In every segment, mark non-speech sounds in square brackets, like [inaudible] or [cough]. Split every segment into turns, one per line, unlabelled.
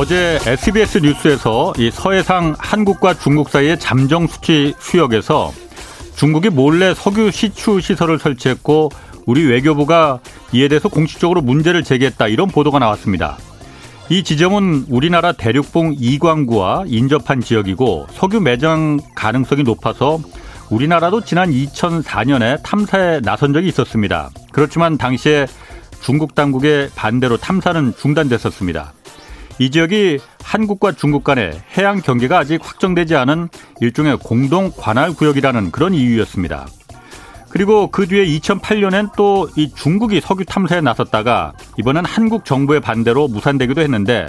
어제 SBS 뉴스에서 이 서해상 한국과 중국 사이의 잠정 수치 수역에서 중국이 몰래 석유 시추 시설을 설치했고 우리 외교부가 이에 대해서 공식적으로 문제를 제기했다 이런 보도가 나왔습니다. 이 지점은 우리나라 대륙봉 이광구와 인접한 지역이고 석유 매장 가능성이 높아서 우리나라도 지난 2004년에 탐사에 나선 적이 있었습니다. 그렇지만 당시에 중국 당국의 반대로 탐사는 중단됐었습니다. 이 지역이 한국과 중국 간의 해양 경계가 아직 확정되지 않은 일종의 공동 관할 구역이라는 그런 이유였습니다. 그리고 그 뒤에 2008년엔 또 이 중국이 석유 탐사에 나섰다가 이번엔 한국 정부의 반대로 무산되기도 했는데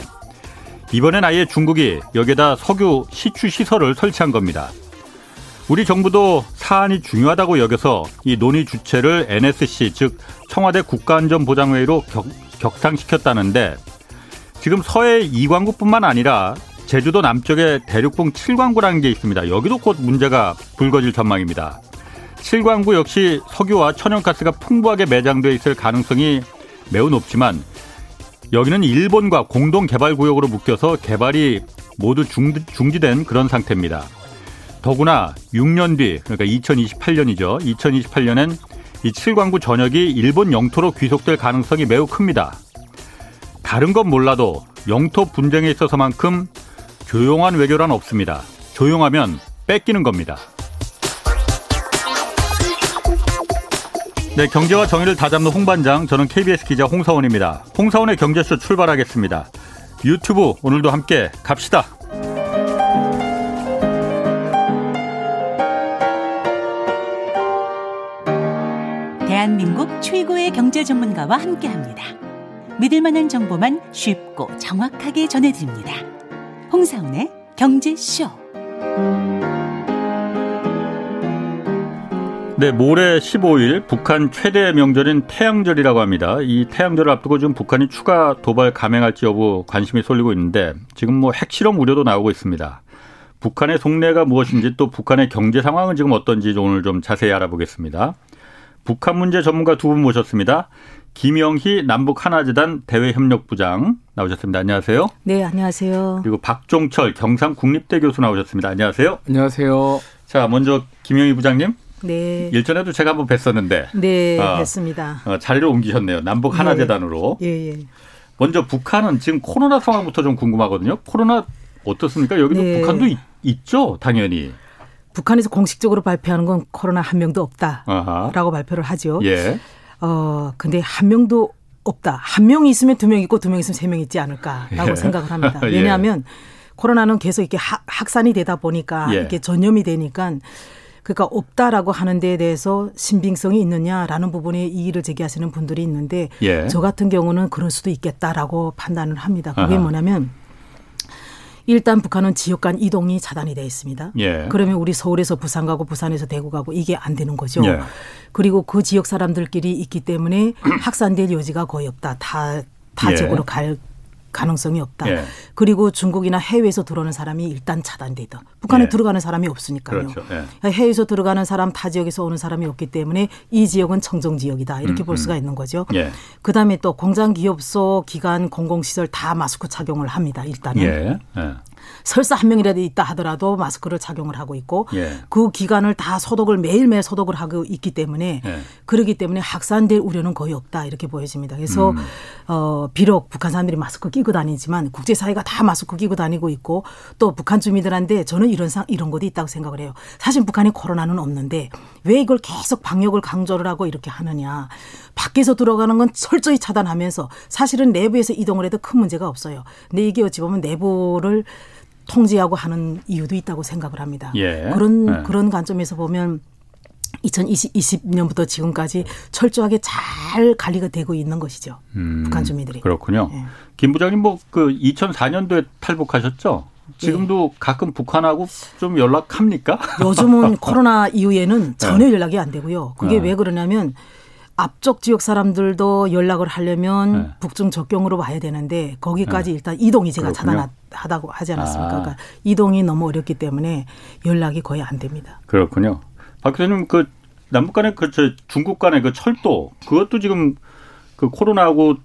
이번엔 아예 중국이 여기에다 석유 시추 시설을 설치한 겁니다. 우리 정부도 사안이 중요하다고 여겨서 이 논의 주체를 NSC 즉 청와대 국가안전보장회의로 격, 격상시켰다는데 지금 서해 이광구뿐만 아니라 제주도 남쪽에 대륙봉 7광구라는 게 있습니다. 여기도 곧 문제가 불거질 전망입니다. 7광구 역시 석유와 천연가스가 풍부하게 매장돼 있을 가능성이 매우 높지만 여기는 일본과 공동 개발 구역으로 묶여서 개발이 모두 중지된 그런 상태입니다. 더구나 6년 뒤 그러니까 2028년이죠. 2028년엔 이 7광구 전역이 일본 영토로 귀속될 가능성이 매우 큽니다. 다른 건 몰라도 영토 분쟁에 있어서만큼 조용한 외교란 없습니다. 조용하면 뺏기는 겁니다. 네, 경제와 정의를 다잡는 홍반장, 저는 KBS 기자 홍사원입니다. 홍사원의 경제쇼 출발하겠습니다. 유튜브 오늘도 함께 갑시다.
대한민국 최고의 경제 전문가와 함께합니다. 믿을 만한 정보만 쉽고 정확하게 전해드립니다. 홍사운의 경제쇼.
네, 모레 15일 북한 최대 명절인 태양절이라고 합니다. 이 태양절을 앞두고 지금 북한이 추가 도발 감행할지 여부 관심이 쏠리고 있는데 지금 뭐 핵실험 우려도 나오고 있습니다. 북한의 속내가 무엇인지 또 북한의 경제 상황은 지금 어떤지 오늘 좀 자세히 알아보겠습니다. 북한 문제 전문가 두 분 모셨습니다. 김영희 남북 하나재단 대외협력부장 나오셨습니다. 안녕하세요.
네, 안녕하세요.
그리고 박종철 경상 국립대 교수 나오셨습니다. 안녕하세요.
안녕하세요.
자, 먼저 김영희 부장님.
네.
일전에도 제가 한번 뵀었는데.
네, 어, 뵀습니다.
어, 자리를 옮기셨네요. 남북 하나재단으로.
예, 예.
먼저 북한은 지금 코로나 상황부터 좀 궁금하거든요. 코로나 어떻습니까? 여기도 네. 북한도 있, 있죠, 당연히.
북한에서 공식적으로 발표하는 건 코로나 한 명도 없다라고 아하. 발표를 하죠.
예.
어, 근데 한 명도 없다. 한 명이 있으면 두 명 있고 두 명 있으면 세 명 있지 않을까라고 예. 생각을 합니다. [laughs] 예. 왜냐하면 예. 코로나는 계속 이렇게 확산이 되다 보니까 예. 이렇게 전염이 되니까 그러니까 없다라고 하는 데에 대해서 신빙성이 있느냐라는 부분에 이의를 제기하시는 분들이 있는데 예. 저 같은 경우는 그럴 수도 있겠다라고 판단을 합니다. 그게. 뭐냐면 일단 북한은 지역 간 이동이 차단이 돼 있습니다.
예.
그러면 우리 서울에서 부산 가고 부산에서 대구 가고 이게 안 되는 거죠.
예.
그리고 그 지역 사람들끼리 있기 때문에 [clears throat] 확산될 여지가 거의 없다. 다, 다 예. 지역으로 갈 가능성이 없다. 예. 그리고 중국이나 해외에서 들어오는 사람이 일단 차단되다. 북한에 예. 들어가는 사람이 없으니까요.
그렇죠.
예. 해외에서 들어가는 사람, 타 지역에서 오는 사람이 없기 때문에 이 지역은 청정 지역이다. 이렇게 음, 볼 수가 음. 있는 거죠.
예.
그다음에 또 공장, 기업소, 기관, 공공시설 다 마스크 착용을 합니다. 일단은. 설사 한 명이라도 있다 하더라도 마스크를 착용을 하고 있고
예.
그 기간을 다 소독을 매일매일 소독을 하고 있기 때문에
예.
그러기 때문에 확산될 우려는 거의 없다 이렇게 보여집니다. 그래서 음. 어 비록 북한 사람들이 마스크 끼고 다니지만 국제 사회가 다 마스크 끼고 다니고 있고 또 북한 주민들한테 저는 이런 상 이런 것도 있다고 생각을 해요. 사실 북한에 코로나는 없는데 왜 이걸 계속 방역을 강조를 하고 이렇게 하느냐. 밖에서 들어가는 건 철저히 차단하면서 사실은 내부에서 이동을 해도 큰 문제가 없어요. 근데 이게 어찌 보면 내부를 통제하고 하는 이유도 있다고 생각을 합니다.
예.
그런
예.
그런 관점에서 보면 2020년부터 지금까지 철저하게 잘 관리가 되고 있는 것이죠.
음,
북한 주민들이.
그렇군요. 예. 김 부장님 뭐 그 2004년도에 탈북하셨죠? 지금도 예. 가끔 북한하고 좀 연락합니까?
요즘은 [laughs] 코로나 이후에는 전혀 예. 연락이 안 되고요. 그게 어. 왜 그러냐면 앞쪽 지역 사람들도 연락을 하려면 네. 북중 접경으로 와야 되는데 거기까지 네. 일단 이동이 제가 차단하다고 하지 않았습니까? 아. 그러니까 이동이 너무 어렵기 때문에 연락이 거의 안 됩니다.
그렇군요. 박 교수님 그 남북 간의 그 중국 간의 그 철도 그것도 지금 그 코로나하고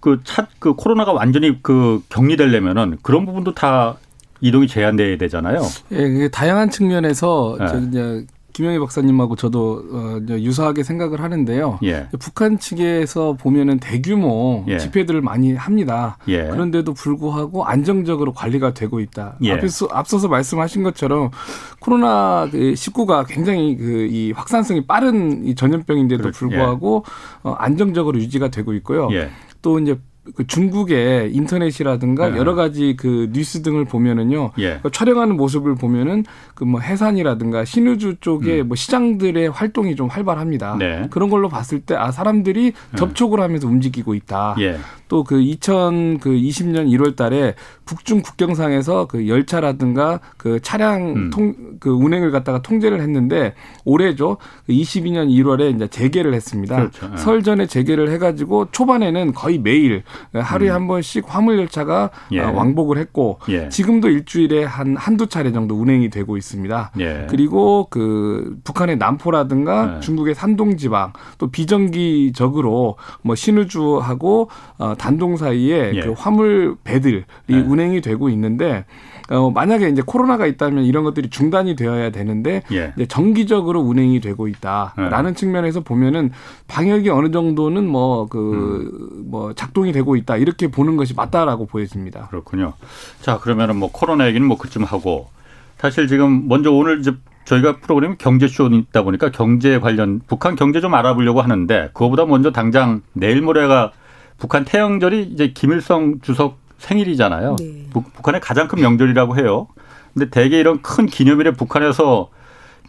그 차, 그 코로나가 완전히 그 격리되려면은 그런 부분도 다 이동이 제한돼야 되잖아요.
예, 다양한 측면에서 네. 저 이제 김영희 박사님하고 저도 어, 유사하게 생각을 하는데요. 예. 북한 측에서 보면은 대규모 예. 집회들을 많이 합니다. 예. 그런데도 불구하고 안정적으로 관리가 되고 있다. 예. 앞에서 앞서서 말씀하신 것처럼 코로나 19가 그 굉장히 그 이 확산성이 빠른 이 전염병인데도 그렇, 불구하고 어, 안정적으로 유지가 되고 있고요. 예. 또 이제 그 중국의 인터넷이라든가 네. 여러 가지 그 뉴스 등을 보면은요. 예. 그 촬영하는 모습을 보면은 그 뭐 해산이라든가 신우주 쪽에 음. 뭐 시장들의 활동이 좀 활발합니다. 네. 그런 걸로 봤을 때 아 사람들이 네. 접촉을 하면서 움직이고 있다. 예. 또그 2020년 1월 달에 북중 국경상에서 그 열차라든가 그 차량 음. 통, 그 운행을 갖다가 통제를 했는데 올해죠. 22년 그 1월에 이제 재개를 했습니다. 그렇죠. 예. 설 전에 재개를 해가지고 초반에는 거의 매일 하루에 음. 한 번씩 화물 열차가 예. 어, 왕복을 했고 예. 지금도 일주일에 한 한두 차례 정도 운행이 되고 있습니다. 예. 그리고 그 북한의 남포라든가 예. 중국의 산동 지방 또 비정기적으로 뭐 신우주하고 어 단동 사이에 예. 그 화물 배들이 예. 운행이 되고 있는데 어, 만약에 이제 코로나가 있다면 이런 것들이 중단이 되어야 되는데 예. 이제 정기적으로 운행이 되고 있다라는 예. 측면에서 보면은 방역이 어느 정도는 뭐 그뭐 음. 뭐 작동이 되고 있다 이렇게 보는 것이 맞다라고 보여집니다.
그렇군요. 자 그러면은 뭐 코로나 얘기는 뭐 그쯤 하고 사실 지금 먼저 오늘 이제 저희가 프로그램이 경제쇼이다 보니까 경제 관련 북한 경제 좀 알아보려고 하는데 그거보다 먼저 당장 내일 모레가 북한 태영절이 이제 김일성 주석 생일이잖아요. 네. 북 한의 가장 큰 명절이라고 해요. 근데 대개 이런 큰 기념일에 북한에서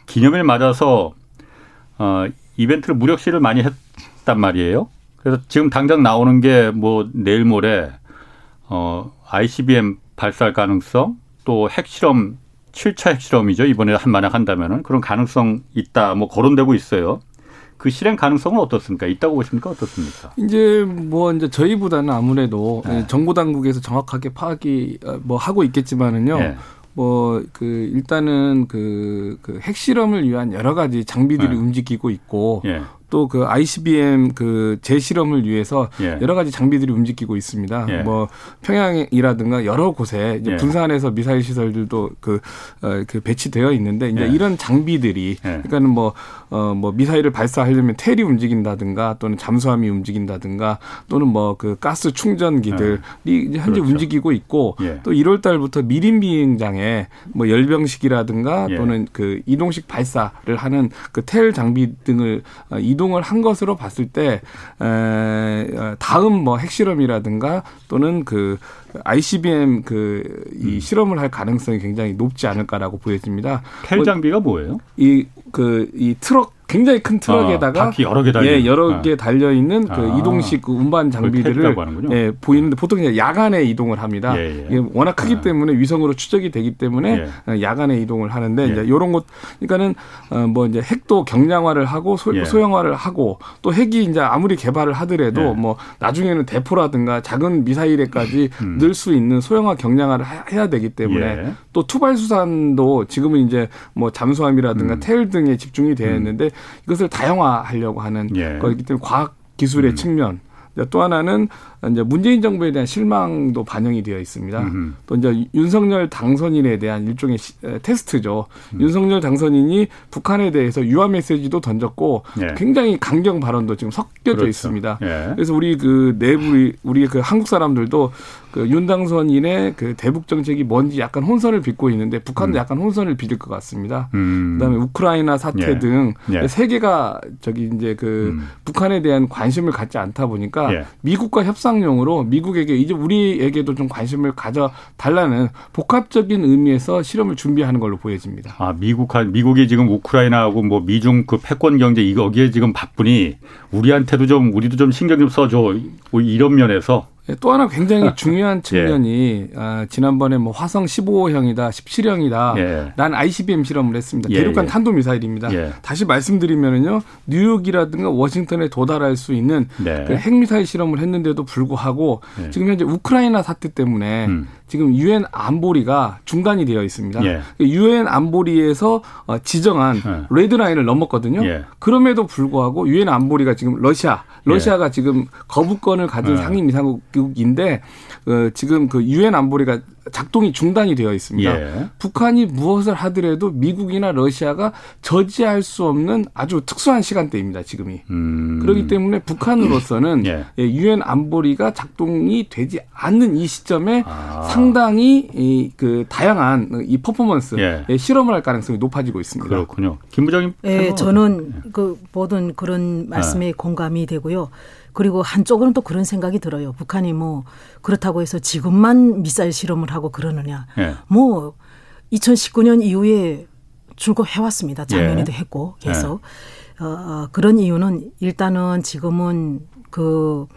기념일 맞아서 어 이벤트를 무력시를 많이 했단 말이에요. 그래서 지금 당장 나오는 게 뭐 내일 모레 어 ICBM 발사할 가능성 또 핵실험 7차 핵실험이죠. 이번에 한 만약 한다면은 그런 가능성 있다. 뭐 거론되고 있어요. 그 실행 가능성은 어떻습니까? 있다고 보십니까? 어떻습니까?
이제 뭐 이제 저희보다는 아무래도 네. 정보 당국에서 정확하게 파악이 어, 뭐 하고 있겠지만은요. 네. 뭐그 일단은 그, 그 핵실험을 위한 여러 가지 장비들이 네. 움직이고 있고 예. 또 그 ICBM 그 재실험을 위해서 예. 여러 가지 장비들이 움직이고 있습니다. 예. 뭐 평양이라든가 여러 곳에 이제 예. 군산에서 미사일 시설들도 그, 어, 그 배치되어 있는데 이제 예. 이런 장비들이 예. 그러니까는 뭐, 어, 뭐 미사일을 발사하려면 텔이 움직인다든가 또는 잠수함이 움직인다든가 또는 뭐 그 가스 충전기들이 이제 현재 그렇죠. 움직이고 있고 또 1월 달부터 미림 비행장에 뭐 열병식이라든가 또는 그 이동식 발사를 하는 그 텔 장비 등을 어, 이동을 한 것으로 봤을 때 에, 다음 뭐 핵실험이라든가 또는 그 ICBM 그이 음. 실험을 할 가능성이 굉장히 높지 않을까라고 보여집니다.
텔 장비가 뭐예요?
이 그이 그, 트럭 굉장히 큰 트럭에다가 아,
여러 개 달려
예, 여러 아. 개 달려 있는 그 아. 이동식 그 운반 장비들을 예, 보이는데 보통 이제 야간에 이동을 합니다. 예, 예. 이게 워낙 크기 아. 때문에 위성으로 추적이 되기 때문에 예. 어, 야간에 이동을 하는데 예. 이제 요런 것 그러니까는 어뭐 이제 핵도 경량화를 하고 소, 예. 소형화를 하고 또 핵이 이제 아무리 개발을 하더라도 뭐 나중에는 대포라든가 작은 미사일에까지 [laughs] 음. 늘수 있는 소형화 경량화를 해야 되기 때문에 또 투발 수산도 지금은 이제 뭐 잠수함이라든가 음. 텔 등에 집중이 되어 음. 있는데 음. 이것을 다양화하려고 하는 예. 거기 때문에 과학 기술의 음. 측면 또 하나는 이제 문재인 정부에 대한 실망도 반영이 되어 있습니다. 음흠. 또 이제 윤석열 당선인에 대한 일종의 시, 에, 테스트죠. 음. 윤석열 당선인이 북한에 대해서 유화 메시지도 던졌고 예. 굉장히 강경 발언도 지금 섞여져 그렇죠. 있습니다. 예. 그래서 우리 그 내부 우리 그 한국 사람들도 그윤 당선인의 그 대북 정책이 뭔지 약간 혼선을 빚고 있는데 북한도 음. 약간 혼선을 빚을 것 같습니다. 음. 그다음에 우크라이나 사태 예. 등 예. 세계가 저기 이제 그 음. 북한에 대한 관심을 갖지 않다 보니까 예. 미국과 협상 용으로 미국에게 이제 우리에게도 좀 관심을 가져 달라는 복합적인 의미에서 실험을 준비하는 걸로 보여집니다.
아 미국 미국이 지금 우크라이나하고 뭐 미중 그 패권 경제 이거기에 지금 바쁘니 우리한테도 좀 우리도 좀 신경 좀 써줘 뭐 이런 면에서
예, 또 하나 굉장히 [laughs] 중요한 예. 측면이 예. 아, 지난번에 뭐 화성 15형이다, 17형이다. 예. 난 ICBM 실험을 했습니다. 예, 대륙간 예. 탄도 미사일입니다. 다시 말씀드리면은요, 뉴욕이라든가 워싱턴에 도달할 수 있는 네. 그 핵미사일 실험을 했는데도 불구하고 지금 현재 우크라이나 사태 때문에 음. 지금 유엔 안보리가 중단이 되어 있습니다. 유엔 안보리에서 어, 지정한 레드라인을 넘었거든요. 그럼에도 불구하고 유엔 안보리가 지금 러시아 러시아가 예. 지금 거부권을 가진 예. 상임 이상국인데 어, 지금 그 유엔 안보리가 작동이 중단이 되어 있습니다. 예. 북한이 무엇을 하더라도 미국이나 러시아가 저지할 수 없는 아주 특수한 시간대입니다. 지금이. 음. 그렇기 때문에 북한으로서는 [clears throat] 예. 예. 유엔 안보리가 작동이 되지 않는 이 시점에 아. 상당히 이 그 다양한 이 퍼포먼스 예. 실험을 할 가능성이 높아지고 있습니다.
그렇군요. 김 부장님.
예, 저는 그 모든 그런 말씀에 네. 공감이 되고요. 그리고 한쪽으로는 또 그런 생각이 들어요. 북한이 뭐 그렇다고 해서 지금만 미사일 실험을 하고 그러느냐. 예. 뭐 2019년 이후에 줄곧 해왔습니다. 작년에도 예. 했고 계속. 예. 어, 어, 그런 이유는 일단은 지금은 그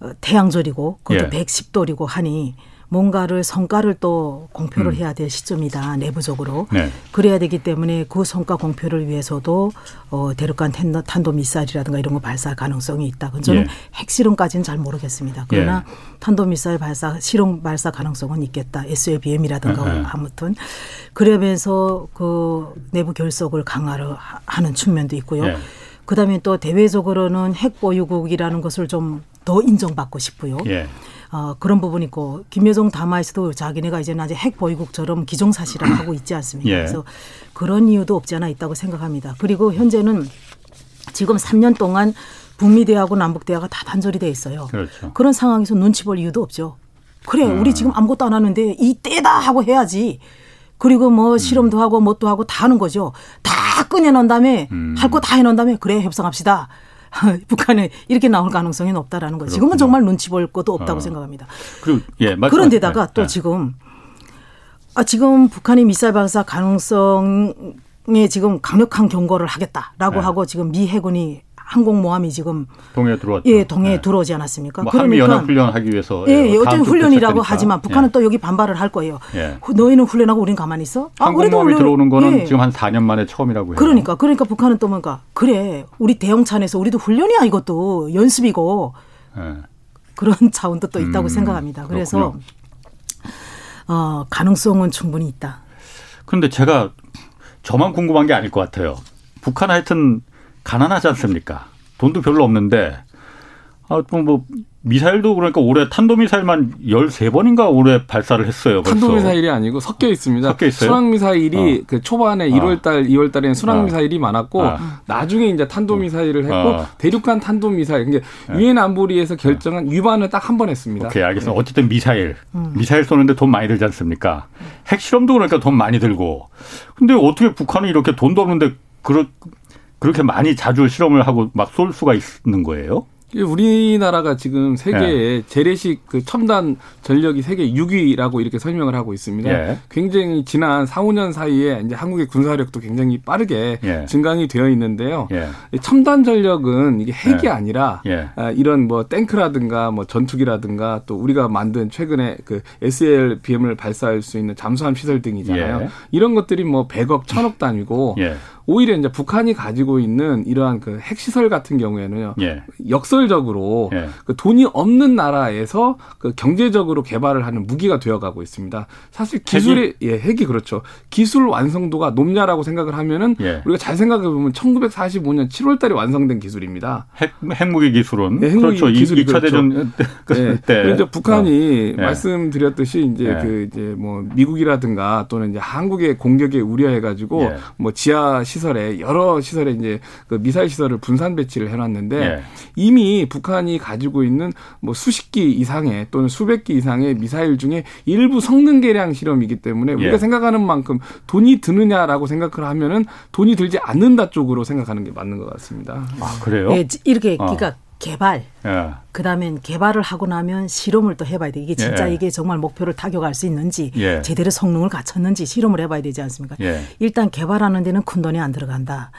어, 태양절이고 그것도 예. 110도리고 하니 뭔가를 성과를 또 공표를 음. 해야 될 시점이다 내부적으로 네. 그래야 되기 때문에 그 성과 공표를 위해서도 어, 대륙간 탄도 미사일이라든가 이런 거 발사 가능성이 있다. 저는 예. 핵실험까지는 잘 모르겠습니다. 그러나 예. 탄도 미사일 발사 실험 발사 가능성은 있겠다. SLBM이라든가 예. 아무튼 그러면서 그 내부 결속을 강화를 하는 측면도 있고요. 예. 그다음에 또 대외적으로는 핵 보유국이라는 것을 좀 더 인정받고 싶고요. 예. 어, 그런 부분이 있고 김여정 담화에서도 자기네가 이제는 아직 핵 보유국처럼 기정사실을 하고 있지 않습니까? 예. 그래서 그런 이유도 없지 않아 있다고 생각합니다. 그리고 현재는 지금 3년 동안 북미 대하고 남북 대화가 다 단절이 돼 있어요. 그렇죠. 그런 상황에서 눈치 볼 이유도 없죠. 그래, 음. 우리 지금 아무것도 안 하는데 이때다 하고 해야지. 그리고 뭐 음. 실험도 하고 뭣도 하고 다 하는 거죠. 다 꺼내놓은 다음에 음. 할거 다 해놓은 다음에 그래 협상합시다. [laughs] 북한에 이렇게 나올 가능성이 높다라는 거죠. 지금은 정말 눈치 볼 것도 없다고 어. 생각합니다. 그리고 예, 그런데다가 네, 또 네. 지금 아 지금 북한이 미사일 발사 가능성에 지금 강력한 경고를 하겠다라고 네. 하고 지금 미 해군이 항공모함이 지금
동해에 들어왔죠.
예, 동해에 네. 들어오지 않았습니까?
뭐 그러니까 연합 훈련 하기 위해서
예, 예 어쨌든 훈련이라고 하지만 북한은 예. 또 여기 반발을 할 거예요. 예. 너희는 훈련하고 우리는 가만히 있어?
아, 항공모함이 훈련... 들어오는 거는 예. 지금 한 4년 만에 처음이라고 해요.
그러니까 그러니까 북한은 또 뭔가 그래 우리 대형찬에서 우리도 훈련이야 이것도 연습이고 예. 그런 [laughs] 차원도 또 있다고 음, 생각합니다. 그래서 어, 가능성은 충분히 있다.
그런데 제가 저만 궁금한 게 아닐 것 같아요. 북한 하여튼 가난하지 않습니까? 돈도 별로 없는데 아, 뭐 미사일도 그러니까 올해 탄도미사일만 13번인가 올해 발사를 했어요.
탄도미사일이 아니고 섞여 있습니다. 섞여 있어요. 순항미사일이 어. 그 초반에 1월 달, 2월 달에는 순항미사일이 어. 많았고 어. 나중에 이제 탄도미사일을 했고 어. 대륙간 탄도미사일. 그러니까 유엔 안보리에서 결정한 위반을 딱 한 번 했습니다.
오케이, 알겠습니다. 네. 어쨌든 미사일. 음. 미사일 쏘는데 돈 많이 들지 않습니까? 핵실험도 그러니까 돈 많이 들고. 근데 어떻게 북한은 이렇게 돈도 없는데 그렇 그렇게 많이 자주 실험을 하고 막 쏠 수가 있는 거예요?
우리나라가 지금 세계에 예. 재래식 그 첨단 전력이 세계 6위라고 이렇게 설명을 하고 있습니다. 예. 굉장히 지난 4, 5년 사이에 이제 한국의 군사력도 굉장히 빠르게 예. 증강이 되어 있는데요. 예. 첨단 전력은 이게 핵이 예. 아니라 예. 아, 이런 뭐 탱크라든가 뭐 전투기라든가 또 우리가 만든 최근에 그 SLBM을 발사할 수 있는 잠수함 시설 등이잖아요. 이런 것들이 뭐 100억, 1000억 단위고 오히려 이제 북한이 가지고 있는 이러한 그 핵시설 같은 경우에는요. 예. 역설적으로 예. 그 돈이 없는 나라에서 그 경제적으로 개발을 하는 무기가 되어가고 있습니다. 사실 기술이 핵이? 예, 핵이 그렇죠. 기술 완성도가 높냐라고 생각을 하면은 예. 우리가 잘 생각해 보면 1945년 7월 달에 완성된 기술입니다.
핵 핵무기 기술은
네, 핵무기 그렇죠. 기술이 2차 그렇죠. 대전 네. 때. 이제 북한이 어. 예. 말씀드렸듯이 이제 예. 그 이제 뭐 미국이라든가 또는 이제 한국의 공격에 우려해 가지고 뭐 지하 시 설에 여러 시설에 이제 그 미사일 시설을 분산 배치를 해놨는데 예. 이미 북한이 가지고 있는 뭐 수십 기 이상의 또는 수백 기 이상의 미사일 중에 일부 성능 개량 실험이기 때문에 우리가 예. 생각하는 만큼 돈이 드느냐라고 생각을 하면은 돈이 들지 않는다 쪽으로 생각하는 게 맞는 것 같습니다.
아 그래요?
예, 이렇게 어. 그러니까 개발. 예. 그다음엔 개발을 하고 나면 실험을 또 해봐야 돼. 이게 진짜 예. 이게 정말 목표를 타격할 수 있는지 예. 제대로 성능을 갖췄는지 실험을 해봐야 되지 않습니까? 예. 일단 개발하는 데는 큰 돈이 안 들어간다.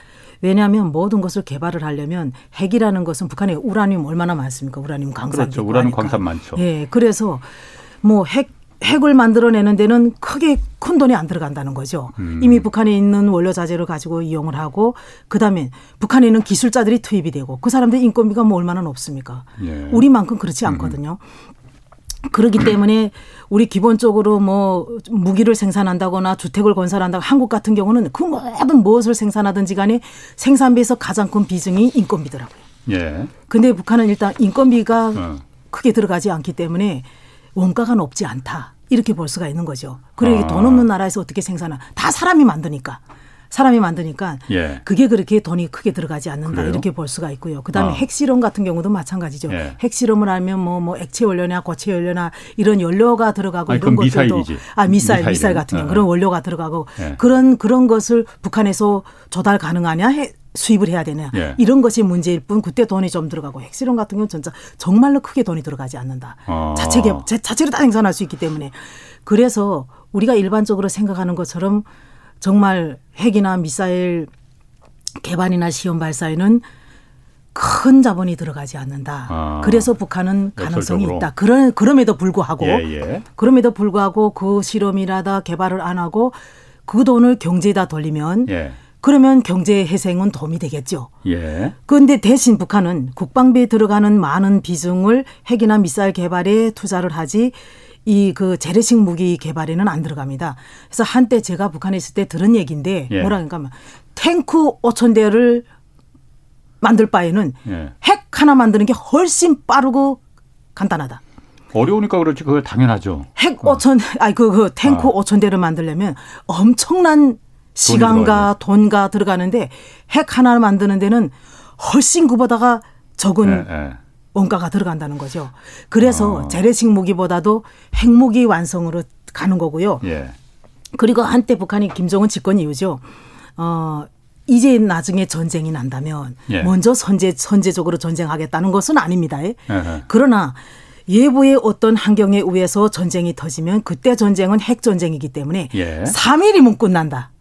왜냐하면 모든 것을 개발을 하려면 핵이라는 것은 북한에 우라늄 얼마나 많습니까? 우라늄 광산.
그렇죠. 우라늄 광산 많죠.
예. 그래서 뭐 핵 핵을 만들어내는 데는 크게 큰 돈이 안 들어간다는 거죠. 음. 이미 북한에 있는 원료 자재를 가지고 이용을 하고 그다음에 북한에 있는 기술자들이 투입이 되고 그 사람들 인건비가 뭐 얼마나 높습니까? 예. 우리만큼 그렇지 음. 않거든요. 음. 그렇기 때문에 우리 기본적으로 뭐 무기를 생산한다거나 주택을 건설한다고 한국 같은 경우는 그 모든 무엇을 생산하든지 간에 생산비에서 가장 큰 비중이 인건비더라고요. 예. 근데 북한은 일단 인건비가 어. 크게 들어가지 않기 때문에 원가가 높지 않다. 이렇게 볼 수가 있는 거죠. 그리고 아. 돈 없는 나라에서 어떻게 생산하? 다 사람이 만드니까. 사람이 만드니까 예. 그게 그렇게 돈이 크게 들어가지 않는다 그래요? 이렇게 볼 수가 있고요. 그다음에 아. 핵실험 같은 경우도 마찬가지죠. 예. 핵실험을 하면 뭐뭐 뭐 액체 연료나 고체 연료나 이런 연료가 들어가고
아니,
이런
것들도 미사일이지.
아 미사일 미사일, 미사일 같은 경우 어. 그런 원료가 들어가고 예. 그런 그런 것을 북한에서 조달 가능하냐 해, 수입을 해야 되냐 예. 이런 것이 문제일 뿐 그때 돈이 좀 들어가고 핵실험 같은 경우는 진짜 정말로 크게 돈이 들어가지 않는다. 아. 자체 개 자체로 다 생산할 수 있기 때문에 그래서 우리가 일반적으로 생각하는 것처럼 정말 핵이나 미사일 개발이나 시험 발사에는 큰 자본이 들어가지 않는다. 아, 그래서 북한은 가능성이 역설적으로. 있다. 그런 그럼에도 불구하고 예, 예. 그럼에도 불구하고 그 실험이라다 개발을 안 하고 그 돈을 경제에다 돌리면 예. 그러면 경제 회생은 도움이 되겠죠. 예. 그런데 대신 북한은 국방비에 들어가는 많은 비중을 핵이나 미사일 개발에 투자를 하지 이 그 재래식 무기 개발에는 안 들어갑니다. 그래서 한때 제가 북한에 있을 때 들은 얘기인데 예. 뭐라 그러니까 탱크 5천 대를 만들 바에는 예. 핵 하나 만드는 게 훨씬 빠르고 간단하다.
어려우니까 그렇지 그거 당연하죠.
핵 5천 아니 그, 그 탱크 아. 5천 대를 만들려면 엄청난 시간과 돈가 들어가는데 핵 하나를 만드는 데는 훨씬 그보다가 적은 예, 예. 원가가 들어간다는 거죠. 그래서 어. 재래식 무기보다도 핵무기 완성으로 가는 거고요. 예. 그리고 한때 북한이 김정은 집권 이후죠. 어, 이제 나중에 전쟁이 난다면 예. 먼저 선제 선제적으로 전쟁하겠다는 것은 아닙니다. 예. 그러나 예부의 어떤 환경에 의해서 전쟁이 터지면 그때 전쟁은 핵 전쟁이기 때문에 예. 3일이면 끝난다.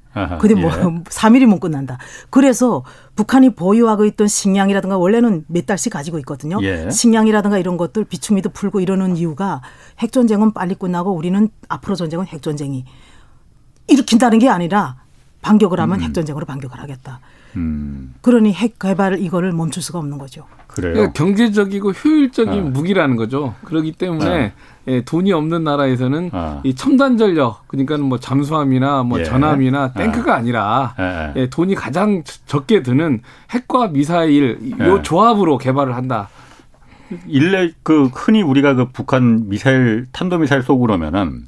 근데 뭐 예. [laughs] 3일이면 끝난다. 그래서 북한이 보유하고 있던 식량이라든가 원래는 몇 달씩 가지고 있거든요. 예. 식량이라든가 이런 것들 비축미도 풀고 이러는 이유가 핵 전쟁은 빨리 끝나고 우리는 앞으로 전쟁은 핵 전쟁이 일으킨다는 게 아니라 반격을 하면 음. 핵 전쟁으로 반격을 하겠다. 음. 그러니 핵 개발을 이거를 멈출 수가 없는 거죠.
그래요. 그러니까 경제적이고 효율적인 어. 무기라는 거죠. 그렇기 때문에 어. 예, 돈이 없는 나라에서는 어. 이 첨단 전력 그러니까 뭐 잠수함이나 뭐 예. 전함이나 탱크가 아니라 예. 예, 돈이 가장 적게 드는 핵과 미사일 요 예. 조합으로 개발을 한다.
일례 그 흔히 우리가 그 북한 미사일 탄도 미사일 쏘고 그러면은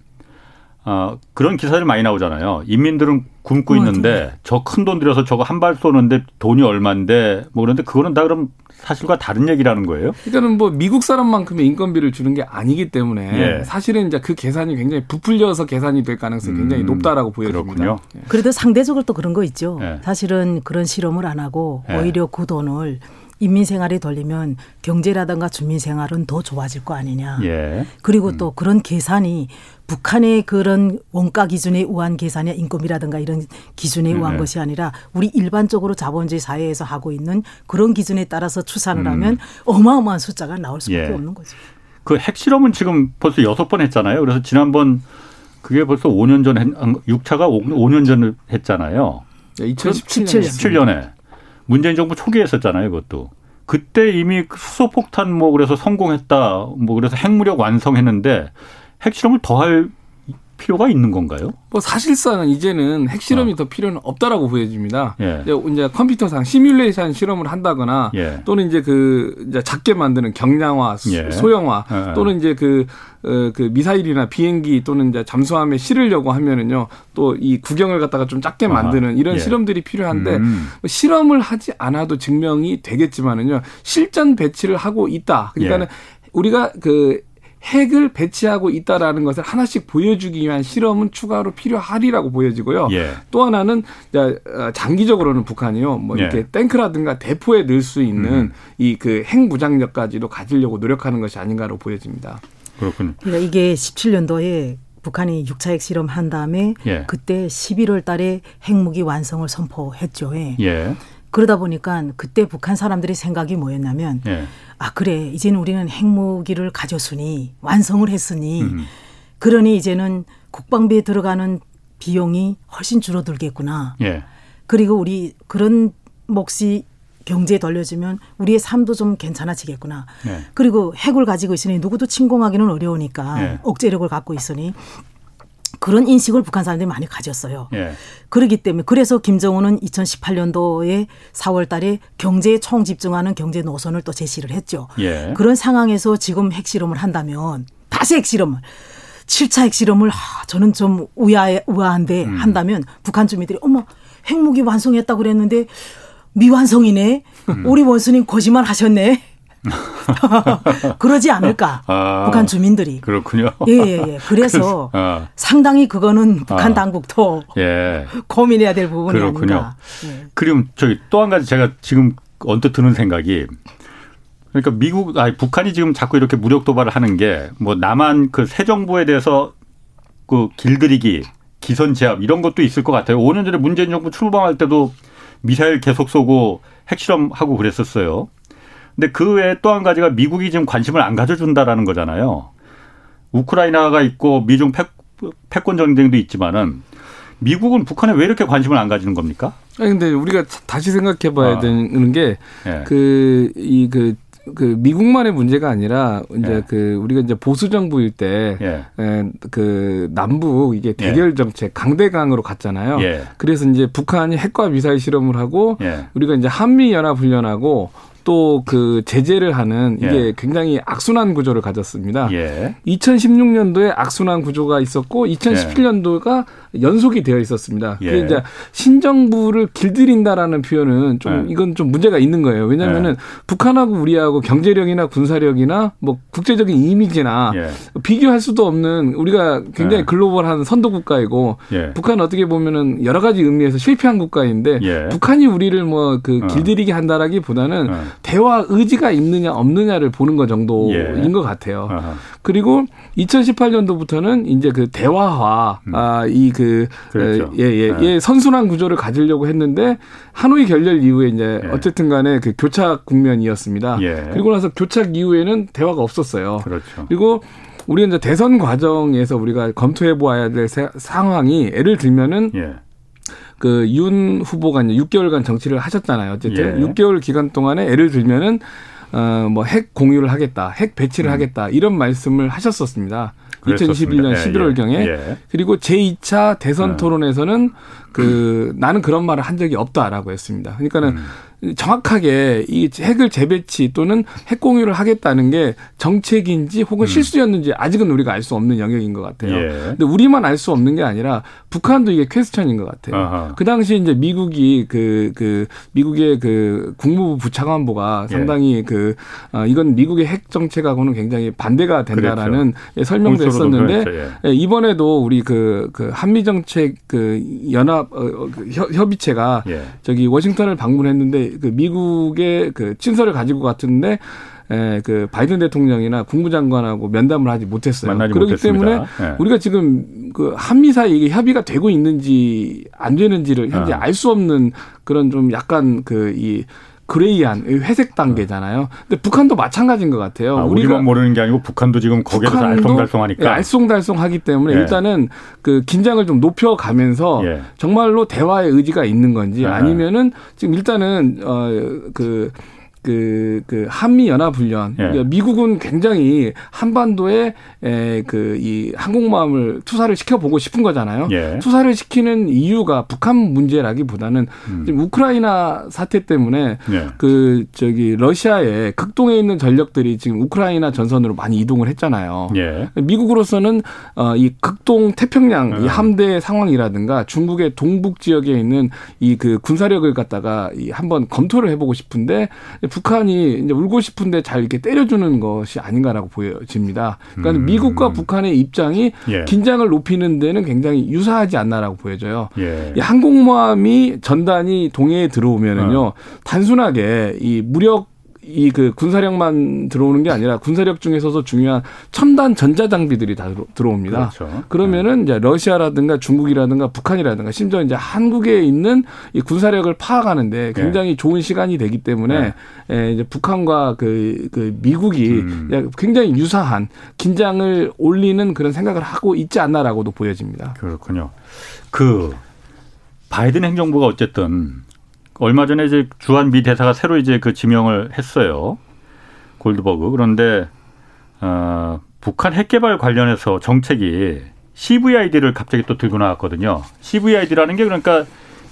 어, 그런 기사들 많이 나오잖아요. 인민들은 굶고 있는데 저 큰 돈 들여서 저거 한 발 쏘는데 돈이 얼만데 뭐 그런데 그거는 다 그럼 사실과 다른 얘기라는 거예요?
그러니까는 뭐 미국 사람만큼의 인건비를 주는 게 아니기 때문에 예. 사실은 이제 그 계산이 굉장히 부풀려서 계산이 될 가능성이 굉장히 음, 높다라고 보여집니다. 그렇군요.
예. 그래도 상대적으로 또 그런 거 있죠. 예. 사실은 그런 실험을 안 하고 예. 오히려 그 돈을 인민 생활이 돌리면 경제라든가 주민 생활은 더 좋아질 거 아니냐. 예. 그리고 음. 또 그런 계산이 북한의 그런 원가 기준에 의한 계산이 인건비라든가 이런 기준에 의한 네. 것이 아니라 우리 일반적으로 자본주의 사회에서 하고 있는 그런 기준에 따라서 추산을 음. 하면 어마어마한 숫자가 나올 수밖에 예. 없는 거죠.
그 핵실험은 지금 벌써 여섯 번 했잖아요. 그래서 지난번 그게 벌써 5년 전에 6차가 5년 전에 했잖아요.
2017년.
17년에. 문재인 정부 초기에 했었잖아요, 그것도. 그때 이미 수소폭탄 뭐 그래서 성공했다. 뭐 그래서 핵무력 완성했는데 핵실험을 더 할 필요가 있는 건가요?
뭐 사실상 이제는 핵실험이 어. 더 필요는 없다라고 보여집니다. 예. 이제 컴퓨터상 시뮬레이션 실험을 한다거나 예. 또는 이제 그 이제 작게 만드는 경량화, 예. 소형화 예. 또는 이제 그, 어, 그 미사일이나 비행기 또는 이제 잠수함에 실으려고 하면은요 또 이 구경을 갖다가 좀 작게 만드는 이런 예. 실험들이 필요한데 음. 뭐 실험을 하지 않아도 증명이 되겠지만은요 실전 배치를 하고 있다. 그러니까는 예. 우리가 그 핵을 배치하고 있다라는 것을 하나씩 보여주기 위한 실험은 추가로 필요하리라고 보여지고요. 예. 또 하나는 어, 장기적으로는 북한이요, 뭐 이렇게 예. 탱크라든가 대포에 넣을 수 있는 음. 이그 핵무장력까지도 가지려고 노력하는 것이 아닌가로 보여집니다.
그렇군요.
그러니까 이게 17년도에 북한이 6차 핵 실험 한 다음에 예. 그때 11월 달에 핵무기 완성을 선포했죠. 예. 예. 그러다 보니까 그때 북한 사람들이 생각이 뭐였냐면 예. 아 그래 이제는 우리는 핵무기를 가졌으니 완성을 했으니 음. 그러니 이제는 국방비에 들어가는 비용이 훨씬 줄어들겠구나. 예. 그리고 우리 그런 몫이 경제에 돌려주면 우리의 삶도 좀 괜찮아지겠구나. 예. 그리고 핵을 가지고 있으니 누구도 침공하기는 어려우니까 예. 억제력을 갖고 있으니 그런 인식을 북한 사람들이 많이 가졌어요. 예. 그렇기 때문에 그래서 김정은은 2018년도에 4월 달에 경제에 총 집중하는 경제 노선을 또 제시를 했죠. 예. 그런 상황에서 지금 핵실험을 한다면 다시 핵실험을 7차 핵실험을 하, 저는 좀 우아해, 우아한데 음. 한다면 북한 주민들이 어머 핵무기 완성했다고 그랬는데 미완성이네. 음. 우리 원수님 거짓말 하셨네. [laughs] 그러지 않을까 아, 북한 주민들이
그렇군요.
예예예. 예, 예. [laughs] 그래서 아. 상당히 그거는 북한 아. 당국도 예. [laughs] 고민해야 될 부분이 그렇군요. 아닌가.
예. 그럼 저기 또 한 가지 제가 지금 언뜻 드는 생각이 그러니까 미국 아니 북한이 지금 자꾸 이렇게 무력 도발을 하는 게 뭐 남한 그 새 정부에 대해서 그 길들이기 기선 제압 이런 것도 있을 것 같아요. 5년 전에 문재인 정부 출범할 때도 미사일 계속 쏘고 핵실험하고 그랬었어요. 근데 그 외에 또 한 가지가 미국이 지금 관심을 안 가져준다라는 거잖아요. 우크라이나가 있고 미중 패, 패권 전쟁도 있지만은 미국은 북한에 왜 이렇게 관심을 안 가지는 겁니까?
아니 근데 우리가 다시 생각해 봐야 아. 되는 게 그 이그 예. 그그 미국만의 문제가 아니라 이제 예. 그 우리가 이제 보수 정부일 때그 예. 그 남북 이게 대결 예. 정책 강대강으로 갔잖아요. 예. 그래서 이제 북한이 핵과 미사일 실험을 하고 예. 우리가 이제 한미 연합 훈련하고 또 그 제재를 하는 이게 예. 굉장히 악순환 구조를 가졌습니다. 예. 2016년도에 악순환 구조가 있었고 2017년도가 예. 연속이 되어 있었습니다. 예. 이제 신정부를 길들인다라는 표현은 좀 예. 이건 좀 문제가 있는 거예요. 왜냐하면은 예. 북한하고 우리하고 경제력이나 군사력이나 뭐 국제적인 이미지나 비교할 수도 없는 우리가 굉장히 글로벌한 선도 국가이고 북한 어떻게 보면은 여러 가지 의미에서 실패한 국가인데 북한이 우리를 뭐그 어. 길들이게 한다라기보다는 대화 의지가 있느냐 없느냐를 보는 것 정도인 예. 것 같아요. 아하. 그리고 2018년도부터는 이제 그 대화화 음. 아이그 그렇죠. 예, 예, 네. 예, 선순환 구조를 가지려고 했는데 하노이 결렬 이후에 이제 예. 어쨌든 간에 그 교착 국면이었습니다. 예. 그리고 나서 교착 이후에는 대화가 없었어요. 그렇죠. 그리고 우리가 이제 대선 과정에서 우리가 검토해 보아야 될 상황이 예를 들면은 예. 그윤 후보가 이제 6개월간 정치를 하셨잖아요. 어쨌든 예. 6개월 기간 동안에 예를 들면은 어 뭐 핵 공유를 하겠다, 핵 배치를 음. 하겠다 이런 말씀을 하셨었습니다. 그랬었습니다. 2021년 11월 경에 예, 예. 그리고 제2차 대선 음. 토론에서는 그 나는 그런 말을 한 적이 없다라고 했습니다. 그러니까는 음. 정확하게 이 핵을 재배치 또는 핵 공유를 하겠다는 게 정책인지 혹은 음. 실수였는지 아직은 우리가 알 수 없는 영역인 것 같아요. 예. 근데 우리만 알 수 없는 게 아니라 북한도 이게 question인 것 같아요. 아하. 그 당시 이제 미국이 그, 그, 미국의 그 국무부 부차관보가 예. 상당히 그, 어, 이건 미국의 핵 정책하고는 굉장히 반대가 된다라는 그렇죠. 설명도 했었는데 예. 예. 이번에도 우리 그, 그 한미 정책 그 연합 어, 어그 협의체가 예. 저기 워싱턴을 방문했는데 그 미국의 그 친서를 가지고 갔는데 에, 그 바이든 대통령이나 국무장관하고 면담을 하지 못했어요. 그렇기 못했습니다. 때문에 네. 우리가 지금 그 한미 사이 이게 협의가 되고 있는지 안 되는지를 현재 아. 알수 없는 그런 좀 약간 그이 그레이한 회색 단계잖아요. 근데 북한도 마찬가지인 것 같아요.
아, 우리가 모르는 게 아니고 북한도 지금 거기에서 알쏭달쏭하니까. 예,
알쏭달쏭하기 때문에 예. 일단은 그 긴장을 좀 높여가면서 예. 정말로 대화의 의지가 있는 건지 아. 아니면은 지금 일단은 어그 그, 그, 한미연합훈련. 예. 그러니까 미국은 굉장히 한반도에 에, 그, 이 항공모함을 투사를 시켜보고 싶은 거잖아요. 예. 투사를 시키는 이유가 북한 문제라기보다는 음. 지금 우크라이나 사태 때문에 예. 그, 저기, 러시아의 극동에 있는 전력들이 지금 우크라이나 전선으로 많이 이동을 했잖아요. 예. 미국으로서는 어, 이 극동 태평양 이 음. 함대 상황이라든가 중국의 동북 지역에 있는 이 그 군사력을 갖다가 이 한번 검토를 해보고 싶은데 북한이 이제 울고 싶은데 잘 이렇게 때려주는 것이 아닌가라고 보여집니다. 그러니까 음. 미국과 북한의 입장이 예. 긴장을 높이는 데는 굉장히 유사하지 않나라고 보여져요. 예. 이 항공모함이 전단이 동해에 들어오면은요 어. 단순하게 이 무력 이 그 군사력만 들어오는 게 아니라 군사력 중에서도 중요한 첨단 전자 장비들이 다 들어옵니다. 그렇죠. 그러면은 이제 러시아라든가 중국이라든가 북한이라든가 심지어 이제 한국에 있는 이 군사력을 파악하는데 네. 굉장히 네. 좋은 시간이 되기 때문에 네. 에, 이제 북한과 그, 그 미국이 음. 굉장히 유사한 긴장을 올리는 그런 생각을 하고 있지 않나라고도 보여집니다.
그렇군요. 그 바이든 행정부가 어쨌든 얼마 전에 이제 주한 미 대사가 새로 이제 그 지명을 했어요. 골드버그. 그런데 어, 북한 핵 개발 관련해서 정책이 CVID를 갑자기 또 들고 나왔거든요. CVID라는 게 그러니까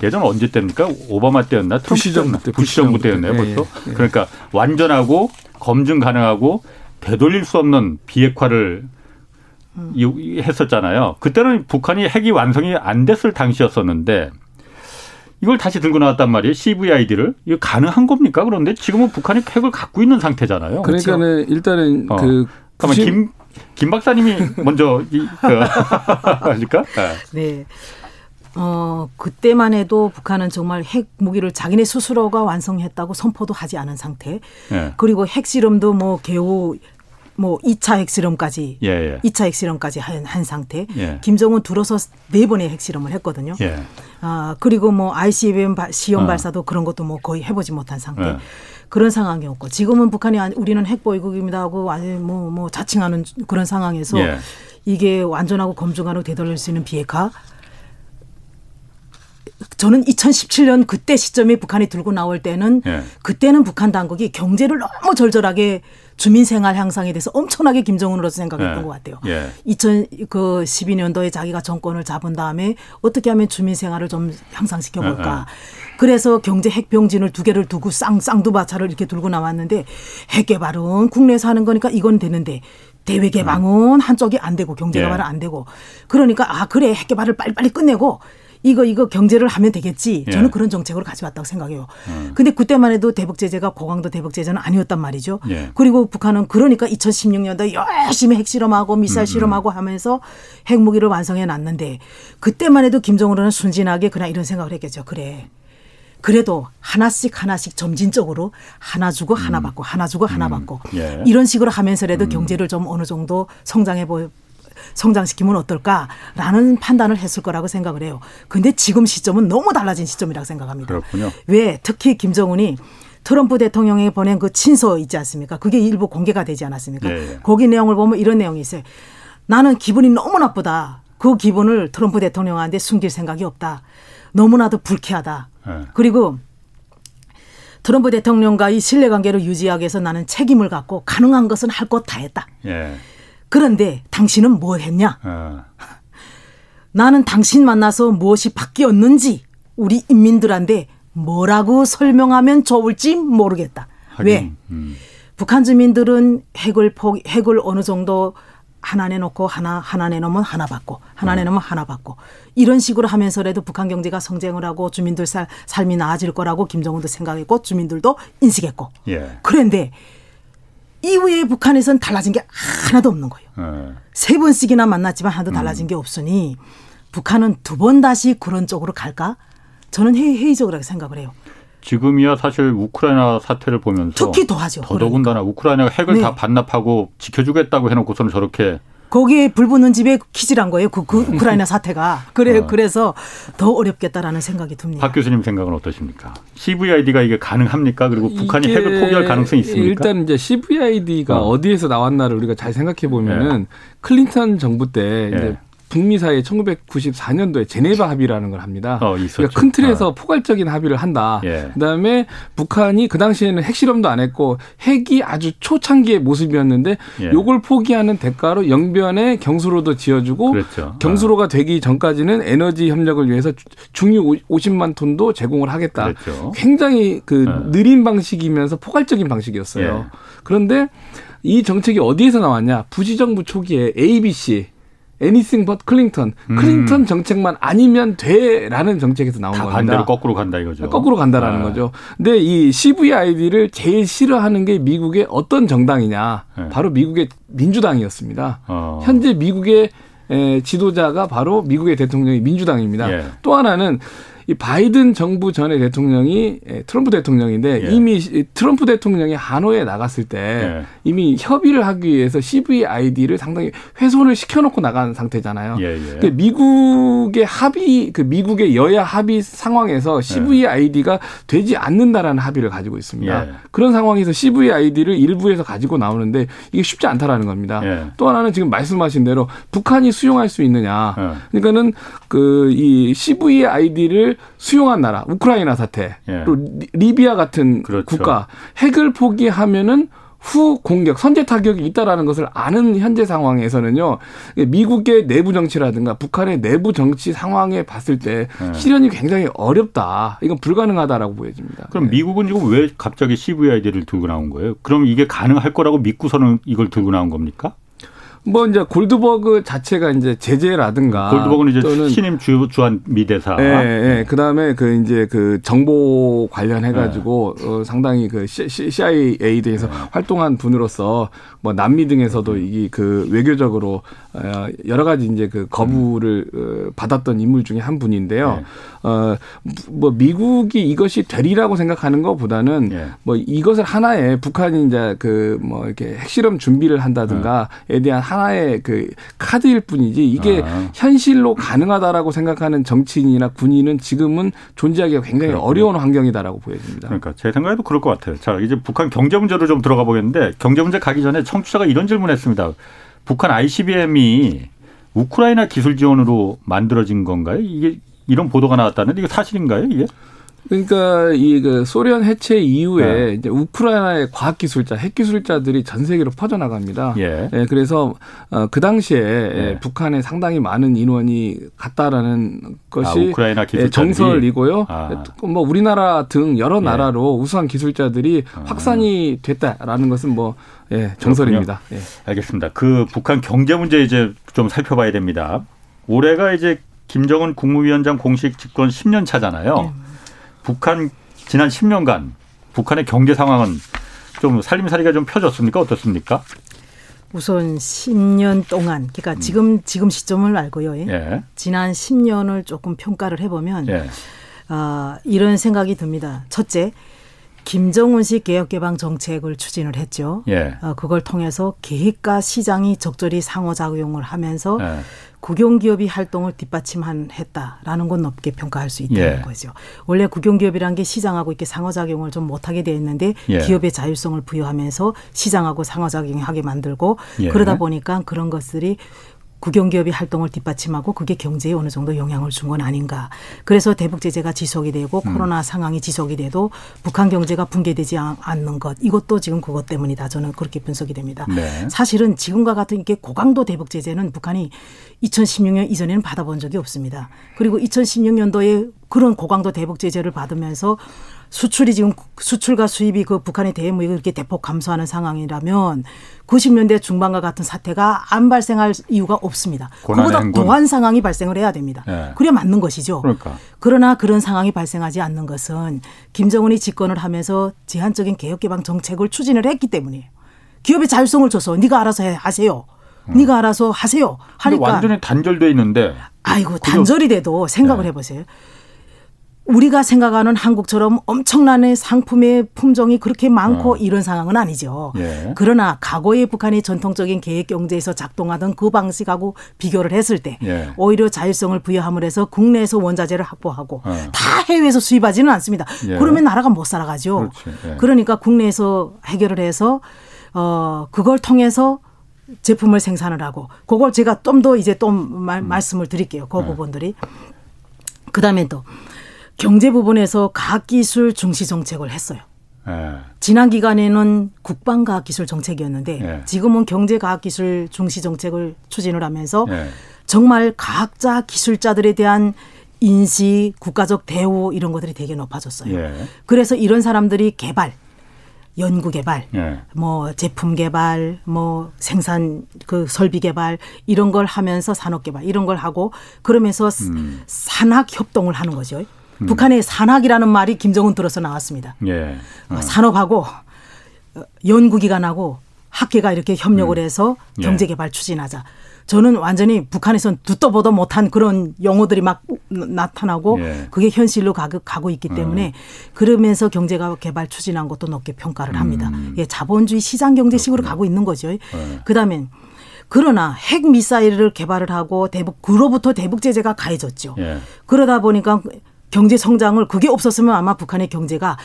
예전 언제 때입니까? 오바마 때였나?
부시 정부 때.
부시 정부 때였나요, 예, 벌써? 예, 예. 그러니까 완전하고 검증 가능하고 되돌릴 수 없는 비핵화를 음. 했었잖아요. 그때는 북한이 핵이 완성이 안 됐을 당시였었는데 이걸 다시 들고 나왔단 말이에요. CVID를. 이거 가능한 겁니까? 그런데 지금은 북한이 핵을 갖고 있는 상태잖아요.
그러니까는 그렇죠? 일단은 어. 그
잠깐만 김, 김 박사님이 먼저 이, 그, [laughs] 하실까? 네.
네. 어, 그때만 해도 북한은 정말 핵 무기를 자기네 스스로가 완성했다고 선포도 하지 않은 상태. 네. 그리고 핵 실험도 뭐 개우 뭐 2차 핵실험까지 예, 예. 2차 핵실험까지 한, 한 상태. 예. 김정은 들어서 네 번의 핵실험을 했거든요. 예. 아, 그리고 뭐 ICBM 시험 어. 발사도 그런 것도 뭐 거의 해 보지 못한 상태. 예. 그런 상황이었고 지금은 북한이 우리는 핵보위국입니다 하고 아니 뭐뭐 뭐 자칭하는 그런 상황에서 예. 이게 완전하고 검증하고 되돌릴 수 있는 비핵화 저는 2017년 그때 시점에 북한이 들고 나올 때는 예. 그때는 북한 당국이 경제를 너무 절절하게 주민 생활 향상에 대해서 엄청나게 김정은으로서 생각했던 예. 것 같아요. 예. 2012년도에 그 자기가 정권을 잡은 다음에 어떻게 하면 주민 생활을 좀 향상시켜 볼까. 예, 예. 그래서 경제 핵병진을 두 개를 두고 쌍 쌍두마차를 이렇게 들고 나왔는데 핵 개발은 국내에서 하는 거니까 이건 되는데 대외 개방은 한쪽이 안 되고 경제 개발은 안 되고 그러니까 아 그래 핵 개발을 빨리빨리 끝내고 이거 이거 경제를 하면 되겠지. 저는 예. 그런 정책으로 가져왔다고 생각해요. 음. 근데 그때만 해도 대북 제재가 고강도 대북 제재는 아니었단 말이죠. 예. 그리고 북한은 그러니까 2016년도에 열심히 핵실험하고 미사일 음, 음. 실험하고 하면서 핵무기를 완성해 놨는데 그때만 해도 김정은은 순진하게 그냥 이런 생각을 했겠죠. 그래. 그래도 하나씩 하나씩 점진적으로 하나 주고 하나 음. 받고 하나 주고 하나 음. 받고 예. 이런 식으로 하면서라도 음. 경제를 좀 어느 정도 성장해 보 성장시키면 어떨까라는 판단을 했을 거라고 생각을 해요. 근데 지금 시점은 너무 달라진 시점이라고 생각합니다.
그렇군요.
왜 특히 김정은이 트럼프 대통령에게 보낸 그 친서 있지 않습니까? 그게 일부 공개가 되지 않았습니까? 네. 거기 내용을 보면 이런 내용이 있어요. 나는 기분이 너무 나쁘다. 그 기분을 트럼프 대통령한테 숨길 생각이 없다. 너무나도 불쾌하다. 네. 그리고 트럼프 대통령과의 신뢰관계를 유지하기 위해서 나는 책임을 갖고 가능한 것은 할 것 다 했다. 예. 그런데 당신은 뭐 했냐? 어. 나는 당신 만나서 무엇이 바뀌었는지 우리 인민들한테 뭐라고 설명하면 좋을지 모르겠다. 하긴, 왜? 음. 북한 주민들은 핵을 포 핵을 어느 정도 하나 내놓고 하나 하나 내놓으면 하나 받고 하나 음. 내놓으면 하나 받고 이런 식으로 하면서라도 북한 경제가 성장을 하고 주민들 살, 삶이 나아질 거라고 김정은도 생각했고 주민들도 인식했고 예. 그런데 이후에 북한에선 달라진 게 하나도 없는 거예요. 네. 세 번씩이나 만났지만 하나도 달라진 음. 게 없으니 북한은 두 번 다시 그런 쪽으로 갈까? 저는 회의적으로 생각을 해요.
지금이야 사실 우크라이나 사태를 보면서
특히 더하죠.
더더군다나 그러니까. 우크라이나가 핵을 네. 다 반납하고 지켜주겠다고 해놓고서는 저렇게
거기에 불 붙는 집에 키질한 거예요. 그, 그 우크라이나 [laughs] 사태가. 그래 어. 그래서 더 어렵겠다라는 생각이 듭니다.
박 교수님 생각은 어떠십니까? CVID가 이게 가능합니까? 그리고 북한이 핵을 포기할 가능성이 있습니까?
일단 이제 CVID가 어. 디에서 나왔나를 우리가 잘 생각해 보면은 네. 클린턴 정부 때 네. 북미 사이에 1994년도에 제네바 합의라는 걸 합니다. 어, 그러니까 큰 틀에서 어. 포괄적인 합의를 한다. 예. 그다음에 북한이 그 당시에는 핵실험도 안 했고 핵이 아주 초창기의 모습이었는데 예. 요걸 포기하는 대가로 영변에 경수로도 지어주고 그렇죠. 경수로가 어. 되기 전까지는 에너지 협력을 위해서 중유 50만 톤도 제공을 하겠다. 그렇죠. 굉장히 그 어. 느린 방식이면서 포괄적인 방식이었어요. 예. 그런데 이 정책이 어디에서 나왔냐? 부지정부 초기에 ABC anything but 클링턴. 음. 클링턴 정책만 아니면 돼라는 정책에서 나온 겁니다.
반대로 거꾸로 간다 이거죠.
거꾸로 간다라는 네. 거죠. 근데 이 CVID를 제일 싫어하는 게 미국의 어떤 정당이냐? 네. 바로 미국의 민주당이었습니다. 어. 현재 미국의 지도자가 바로 미국의 대통령이 민주당입니다. 예. 또 하나는 이 바이든 정부 전의 대통령이 예, 트럼프 대통령인데 예. 이미 트럼프 대통령이 하노이에 나갔을 때 예. 이미 협의를 하기 위해서 CVID를 상당히 훼손을 시켜놓고 나간 상태잖아요. 예, 예. 그러니까 미국의 합의, 그 미국의 여야 합의 상황에서 CVID가 되지 않는다라는 합의를 가지고 있습니다. 예. 그런 상황에서 CVID를 일부에서 가지고 나오는데 이게 쉽지 않다라는 겁니다. 또 하나는 지금 말씀하신 대로 북한이 수용할 수 있느냐. 그러니까는 그 이 CVID를 수용한 나라, 우크라이나 사태, 예. 또 리비아 같은 그렇죠. 국가 핵을 포기하면은 후 공격, 선제 타격이 있다라는 것을 아는 현재 상황에서는요, 미국의 내부 정치라든가 북한의 내부 정치 상황에 봤을 때 네. 실현이 굉장히 어렵다. 이건 불가능하다라고 보여집니다.
그럼 네. 미국은 지금 왜 갑자기 CVID를 들고 나온 거예요? 그럼 이게 가능할 거라고 믿고서는 이걸 들고 나온 겁니까?
뭐 이제 골드버그 자체가 이제 제재라든가
골드버그는 이제 또는 신임 주, 주한 미대사.
예, 예. 그다음에 그 이제 그 정보 관련해 가지고 네. 어, 상당히 그 CIA 등에서 네. 활동한 분으로서 뭐 남미 등에서도 이 그 외교적으로 어, 여러 가지 이제 그 거부를 음. 받았던 인물 중에 한 분인데요. 네. 어뭐 미국이 이것이 되리라고 생각하는 것보다는 네. 뭐 이것을 하나의 북한이 이제 그 뭐 이렇게 핵실험 준비를 한다든가에 대한 하나의 그 카드일 뿐이지 이게 아. 현실로 가능하다라고 생각하는 정치인이나 군인은 지금은 존재하기가 굉장히 그렇군요. 어려운 환경이다라고 보여집니다.
그러니까 제 생각에도 그럴 것 같아요. 자 이제 북한 경제 문제로 좀 들어가 보겠는데 경제 문제 가기 전에 청취자가 이런 질문했습니다. 북한 ICBM이 우크라이나 기술 지원으로 만들어진 건가요? 이게 이런 보도가 나왔다는데 이게 사실인가요? 이게?
그러니까 이 그 소련 해체 이후에 네. 이제 우크라이나의 과학 기술자, 핵 기술자들이 전 세계로 퍼져나갑니다. 예. 예 그래서 어, 그 당시에 예. 북한에 상당히 많은 인원이 갔다라는 것이 아, 우크라이나 예? 정설이고요. 아. 뭐 우리나라 등 여러 예. 나라로 우수한 기술자들이 아. 확산이 됐다라는 것은 뭐 예, 정설입니다. 예.
알겠습니다. 그 북한 경제 문제 이제 좀 살펴봐야 됩니다. 올해가 이제 김정은 국무위원장 공식 집권 10년 차잖아요. 네. 북한 지난 10년간 북한의 경제 상황은 좀 살림살이가 좀 펴졌습니까? 어떻습니까?
우선 10년 동안 그러니까 음. 지금 지금 시점을 알고요. 예. 예. 지난 10년을 조금 평가를 해보면 예. 어, 이런 생각이 듭니다. 첫째, 김정은식 개혁개방 정책을 추진을 했죠. 예. 어, 그걸 통해서 계획과 시장이 적절히 상호작용을 하면서 예. 국영기업이 활동을 뒷받침한 했다라는 건 높게 평가할 수 있다는 예. 거죠. 원래 국영기업이란 게 시장하고 이렇게 상호작용을 좀 못하게 되어 있는데 예. 기업의 자율성을 부여하면서 시장하고 상호작용하게 만들고 예. 그러다 보니까 그런 것들이 국영기업이 활동을 뒷받침하고 그게 경제에 어느 정도 영향을 준 건 아닌가. 그래서 대북 제재가 지속이 되고 음. 코로나 상황이 지속이 돼도 북한 경제가 붕괴되지 않는 것 이것도 지금 그것 때문이다. 저는 그렇게 분석이 됩니다. 네. 사실은 지금과 같은 이게 고강도 대북 제재는 북한이 2016년 이전에는 받아본 적이 없습니다. 그리고 2016년도에 그런 고강도 대북 제재를 받으면서 수출이 지금 수출과 수입이 그 북한의 대무역이 그렇게 대폭 감소하는 상황이라면 90년대 중반과 같은 사태가 안 발생할 이유가 없습니다. 그보다. 더한 상황이 발생을 해야 됩니다. 네. 그래야 맞는 것이죠. 그러니까. 그러나 그런 상황이 발생하지 않는 것은 김정은이 집권을 하면서 제한적인 개혁개방 정책을 추진을 했기 때문이에요. 기업의 자율성을 줘서 네가 알아서 해, 하세요. 음. 네가 알아서 하세요. 하니까
완전히 단절돼 있는데.
아이고 단절이 돼도 생각을 네. 해보세요. 우리가 생각하는 한국처럼 엄청난 상품의 품종이 그렇게 많고 어. 이런 상황은 아니죠. 예. 그러나 과거의 북한의 전통적인 계획 경제에서 작동하던 그 방식하고 비교를 했을 때 예. 오히려 자율성을 부여함을 해서 국내에서 원자재를 확보하고 어. 다 해외에서 수입하지는 않습니다. 예. 그러면 나라가 못 살아가죠. 예. 그러니까 국내에서 해결을 해서 어 그걸 통해서 제품을 생산을 하고 그걸 제가 좀 더 이제 또 말, 음. 말씀을 드릴게요. 그 네. 부분들이 그다음에 또 경제 부분에서 과학기술 중시 정책을 했어요. 네. 지난 기간에는 국방과학기술 정책이었는데 네. 지금은 경제과학기술 중시 정책을 추진을 하면서 네. 정말 과학자 기술자들에 대한 인식, 국가적 대우 이런 것들이 되게 높아졌어요. 그래서 이런 사람들이 개발, 연구 개발, 예. 뭐 제품 개발, 뭐 생산 그 설비 개발 이런 걸 하면서 산업 개발 이런 걸 하고 그러면서 음. 산학 협동을 하는 거죠. 음. 북한의 산학이라는 말이 김정은 들어서 나왔습니다. 예. 어. 산업하고 연구기관하고 학계가 이렇게 협력을 음. 해서 예. 경제개발 추진하자. 저는 완전히 북한에선 듣도 보도 못한 그런 용어들이 막 나타나고 예. 그게 현실로 가고 있기 때문에 음. 그러면서 경제가 개발 추진한 것도 높게 평가를 합니다. 음. 예, 자본주의 시장 경제식으로 가고 있는 거죠. 예. 그다음에 그러나 핵 미사일을 개발을 하고 대북 그로부터 대북 제재가 가해졌죠. 예. 그러다 보니까 경제 성장을 그게 없었으면 아마 북한의 경제가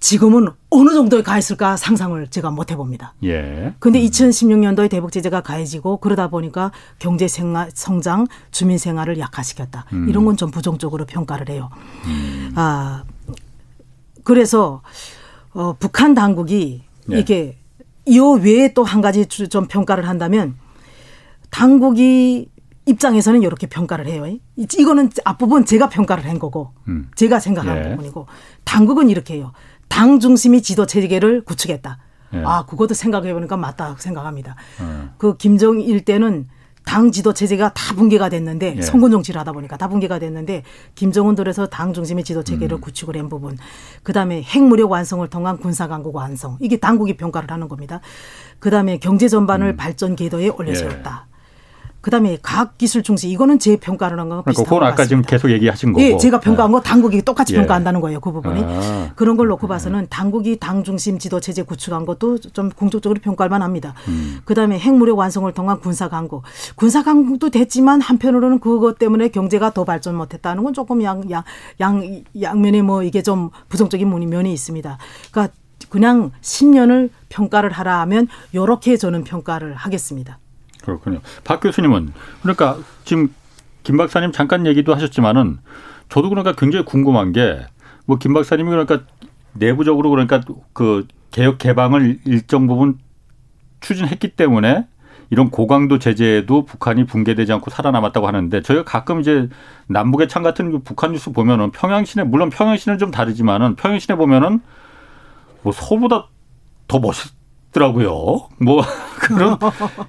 지금은 어느 정도에 가 있을까 상상을 제가 못 해봅니다. 예. 근데 음. 2016년도에 대북 제재가 가해지고 그러다 보니까 경제 생활, 성장, 주민 생활을 약화시켰다. 음. 이런 건 좀 부정적으로 평가를 해요. 음. 아 그래서 어, 북한 당국이 예. 이게 이 외에 또 한 가지 좀 평가를 한다면 당국이 입장에서는 이렇게 평가를 해요. 이거는 앞부분 제가 평가를 한 거고 음. 제가 생각하는 예. 부분이고 당국은 이렇게 해요. 당 중심이 지도 체계를 구축했다. 예. 아, 그것도 생각해 보니까 맞다 생각합니다. 예. 그 김정일 때는 당 지도 체제가 다 붕괴가 됐는데 예. 선거 정치를 하다 보니까 다 붕괴가 됐는데 김정은 들에서 당 중심의 지도 체계를 음. 구축을 한 부분 그 다음에 핵무력 완성을 통한 군사 강국 완성 이게 당국이 평가를 하는 겁니다. 그 다음에 경제 전반을 음. 발전 궤도에 올려세웠다. 예. 그다음에 과학 기술 중시 이거는 제 평가를 한 거가
그러니까 비슷한 그건 아까 지금 계속 얘기하신 거고.
예, 제가 평가한 거 당국이 똑같이 예. 평가한다는 거예요. 그 부분이. 아. 그런 걸 놓고 봐서는 당국이 당 중심 지도 체제 구축한 것도 좀 공적적으로 평가할 만합니다. 음. 그다음에 핵무력 완성을 통한 군사 강국. 군사 강국도 됐지만 한편으로는 그것 때문에 경제가 더 발전 못했다는 건 조금 양 양 양 양면에 뭐 이게 좀 부정적인 면이 있습니다. 그러니까 그냥 10년을 평가를 하라 하면 요렇게 저는 평가를 하겠습니다.
그렇군요. 박 교수님은 그러니까 지금 김 박사님 잠깐 얘기도 하셨지만은 저도 그러니까 굉장히 궁금한 게 뭐 김 박사님이 그러니까 내부적으로 그러니까 그 개혁 개방을 일정 부분 추진했기 때문에 이런 고강도 제재에도 북한이 붕괴되지 않고 살아남았다고 하는데 저희가 가끔 이제 남북의 창 같은 그 북한 뉴스 보면은 평양시내 물론 평양시는 좀 다르지만은 평양시내 보면은 뭐 서보다 더 멋있 더라고요. 뭐 [laughs] 그런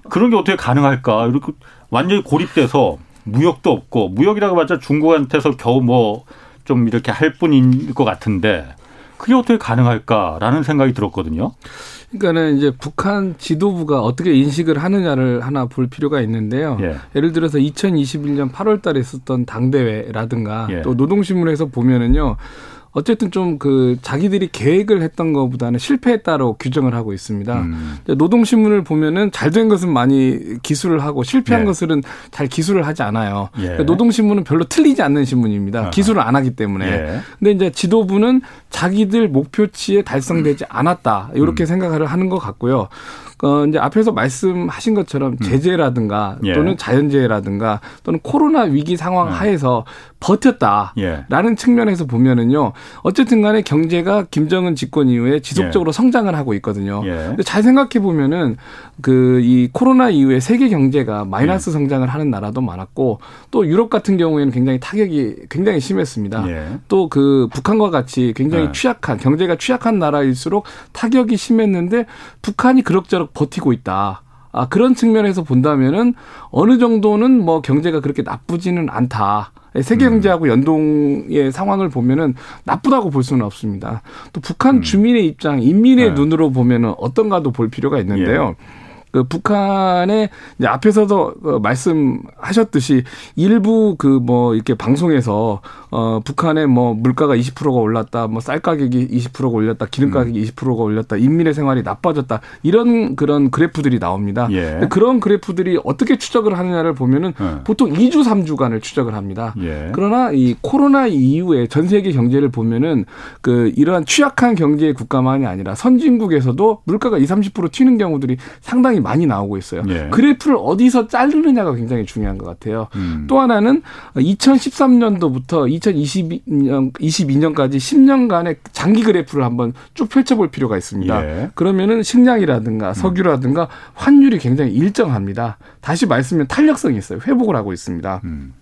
그런 게 어떻게 가능할까? 이렇게 완전히 고립돼서 무역도 없고 무역이라고 봤자 중국한테서 겨우 뭐 좀 이렇게 할 뿐인 것 같은데 그게 어떻게 가능할까라는 생각이 들었거든요.
그러니까는 이제 북한 지도부가 어떻게 인식을 하느냐를 하나 볼 필요가 있는데요. 예. 를 들어서 2021년 8월 달에 있었던 당대회라든가 예. 또 노동신문에서 보면은요. 어쨌든 좀 그 자기들이 계획을 했던 것보다는 실패했다고 규정을 하고 있습니다. 음. 노동신문을 보면은 잘 된 것은 많이 기술을 하고 실패한 예. 것은 잘 기술을 하지 않아요. 예. 그러니까 노동신문은 별로 틀리지 않는 신문입니다. 아하. 기술을 안 하기 때문에. 예. 근데 이제 지도부는 자기들 목표치에 달성되지 음. 않았다. 이렇게 음. 생각을 하는 것 같고요. 어, 이제 앞에서 말씀하신 것처럼 음. 제재라든가 음. 또는 자연재해라든가 또는 코로나 위기 상황 음. 하에서 버텼다라는 예. 측면에서 보면은요. 어쨌든 간에 경제가 김정은 집권 이후에 지속적으로 예. 성장을 하고 있거든요. 예. 근데 잘 생각해 보면은 그 이 코로나 이후에 세계 경제가 마이너스 예. 성장을 하는 나라도 많았고 또 유럽 같은 경우에는 굉장히 타격이 굉장히 심했습니다. 예. 또그 북한과 같이 굉장히 예. 취약한 경제가 취약한 나라일수록 타격이 심했는데 북한이 그럭저럭 버티고 있다. 아, 그런 측면에서 본다면은 어느 정도는 뭐 경제가 그렇게 나쁘지는 않다. 세계 경제하고 연동의 상황을 보면은 나쁘다고 볼 수는 없습니다. 또 북한 음. 주민의 입장, 인민의 네. 눈으로 보면은 어떤가도 볼 필요가 있는데요. 예. 그 북한의 이제 앞에서도 그 말씀하셨듯이 일부 그 뭐 이렇게 방송에서 어 북한의 뭐 물가가 20%가 올랐다, 뭐 쌀 가격이 20%가 올렸다, 기름 음. 가격이 음. 20%가 올렸다, 인민의 생활이 나빠졌다 이런 그런 그래프들이 나옵니다. 예. 그런 그래프들이 어떻게 추적을 하느냐를 보면은 예. 보통 2주 3주간을 추적을 합니다. 예. 그러나 이 코로나 이후에 전 세계 경제를 보면은 그 이러한 취약한 경제 국가만이 아니라 선진국에서도 물가가 20, 30% 튀는 경우들이 상당히 많이 나오고 있어요. 예. 그래프를 어디서 자르느냐가 굉장히 중요한 것 같아요. 음. 또 하나는 2013년도부터 2022년 22년까지 10년간의 장기 그래프를 한번 쭉 펼쳐볼 필요가 있습니다. 예. 그러면은 식량이라든가 석유라든가 환율이 굉장히 일정합니다. 다시 말씀드리면 탄력성이 있어요. 회복을 하고 있습니다. 음.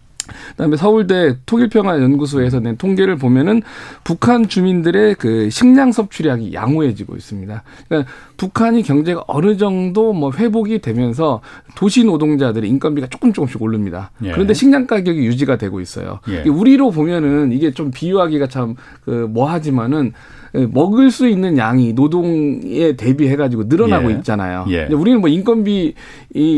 그다음에 서울대 통일평화연구소에서 낸 통계를 보면은 북한 주민들의 그 식량 섭취량이 양호해지고 있습니다. 그러니까 북한이 경제가 어느 정도 뭐 회복이 되면서 도시 노동자들의 인건비가 조금 조금씩 오릅니다. 예. 그런데 식량 가격이 유지가 되고 있어요. 예. 우리로 보면은 이게 좀 비유하기가 참 그 뭐하지만은 예, 먹을 수 있는 양이 노동에 대비해 가지고 늘어나고 예. 있잖아요. 예. 우리는 뭐 인건비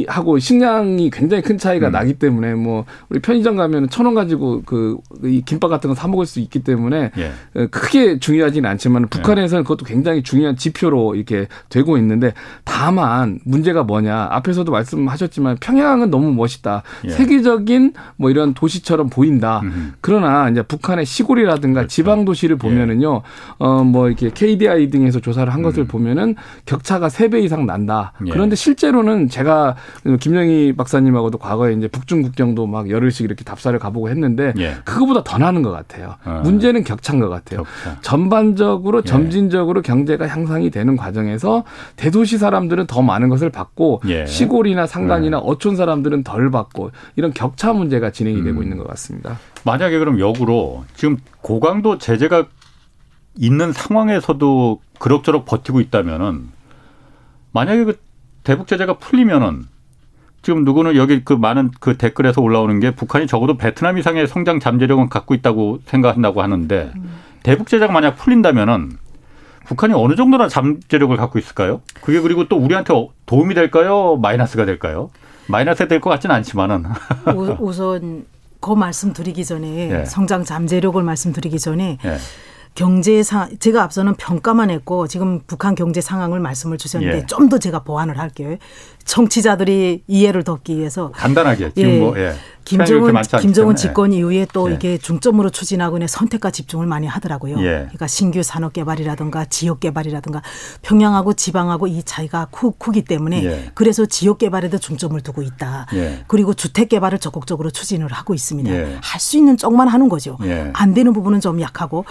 하고 식량이 굉장히 큰 차이가 음. 나기 때문에 뭐 우리 편의점 가면 천 원 가지고 그 이 김밥 같은 거 사 먹을 수 있기 때문에 예. 어, 크게 중요하지는 않지만 북한에서는 그것도 굉장히 중요한 지표로 이렇게 되고 있는데 다만 문제가 뭐냐 앞에서도 말씀하셨지만 평양은 너무 멋있다 예. 세계적인 뭐 이런 도시처럼 보인다. 음흠. 그러나 이제 북한의 시골이라든가 그렇죠. 지방 도시를 보면은요. 어, 뭐 이렇게 KDI 등에서 조사를 한 것을 음. 보면은 격차가 세 배 이상 난다. 예. 그런데 실제로는 제가 김영희 박사님하고도 과거에 이제 북중 국경도 막 열흘씩 이렇게 답사를 가보고 했는데 예. 그거보다 더 나는 것 같아요. 어. 문제는 격차인 것 같아요. 격차. 전반적으로 예. 점진적으로 경제가 향상이 되는 과정에서 대도시 사람들은 더 많은 것을 받고 예. 시골이나 상간이나 예. 어촌 사람들은 덜 받고 이런 격차 문제가 진행이 음. 되고 있는 것 같습니다.
만약에 그럼 역으로 지금 고강도 제재가 있는 상황에서도 그럭저럭 버티고 있다면은 만약에 그 대북 제재가 풀리면은 지금 누구는 여기 그 많은 그 댓글에서 올라오는 게 북한이 적어도 베트남 이상의 성장 잠재력은 갖고 있다고 생각한다고 하는데 대북 제재가 만약 풀린다면은 북한이 어느 정도나 잠재력을 갖고 있을까요? 그게 그리고 또 우리한테 도움이 될까요? 마이너스가 될까요? 마이너스 될것 같지는 않지만은
우선 그 말씀드리기 전에 예. 성장 잠재력을 말씀드리기 전에 예. 경제 상 제가 앞서는 평가만 했고 지금 북한 경제 상황을 말씀을 주셨는데 예. 좀더 제가 보완을 할게요. 청취자들이 이해를 돕기 위해서
간단하게 지금 예. 뭐 예.
김정은 김정은 집권 이후에 또 예. 이게 중점으로 추진하고 있는 선택과 집중을 많이 하더라고요. 예. 그러니까 신규 산업 개발이라든가 지역 개발이라든가 평양하고 지방하고 이 차이가 크, 크기 때문에 예. 그래서 지역 개발에도 중점을 두고 있다. 예. 그리고 주택 개발을 적극적으로 추진을 하고 있습니다. 예. 할수 있는 쪽만 하는 거죠. 예. 안 되는 부분은 좀 약하고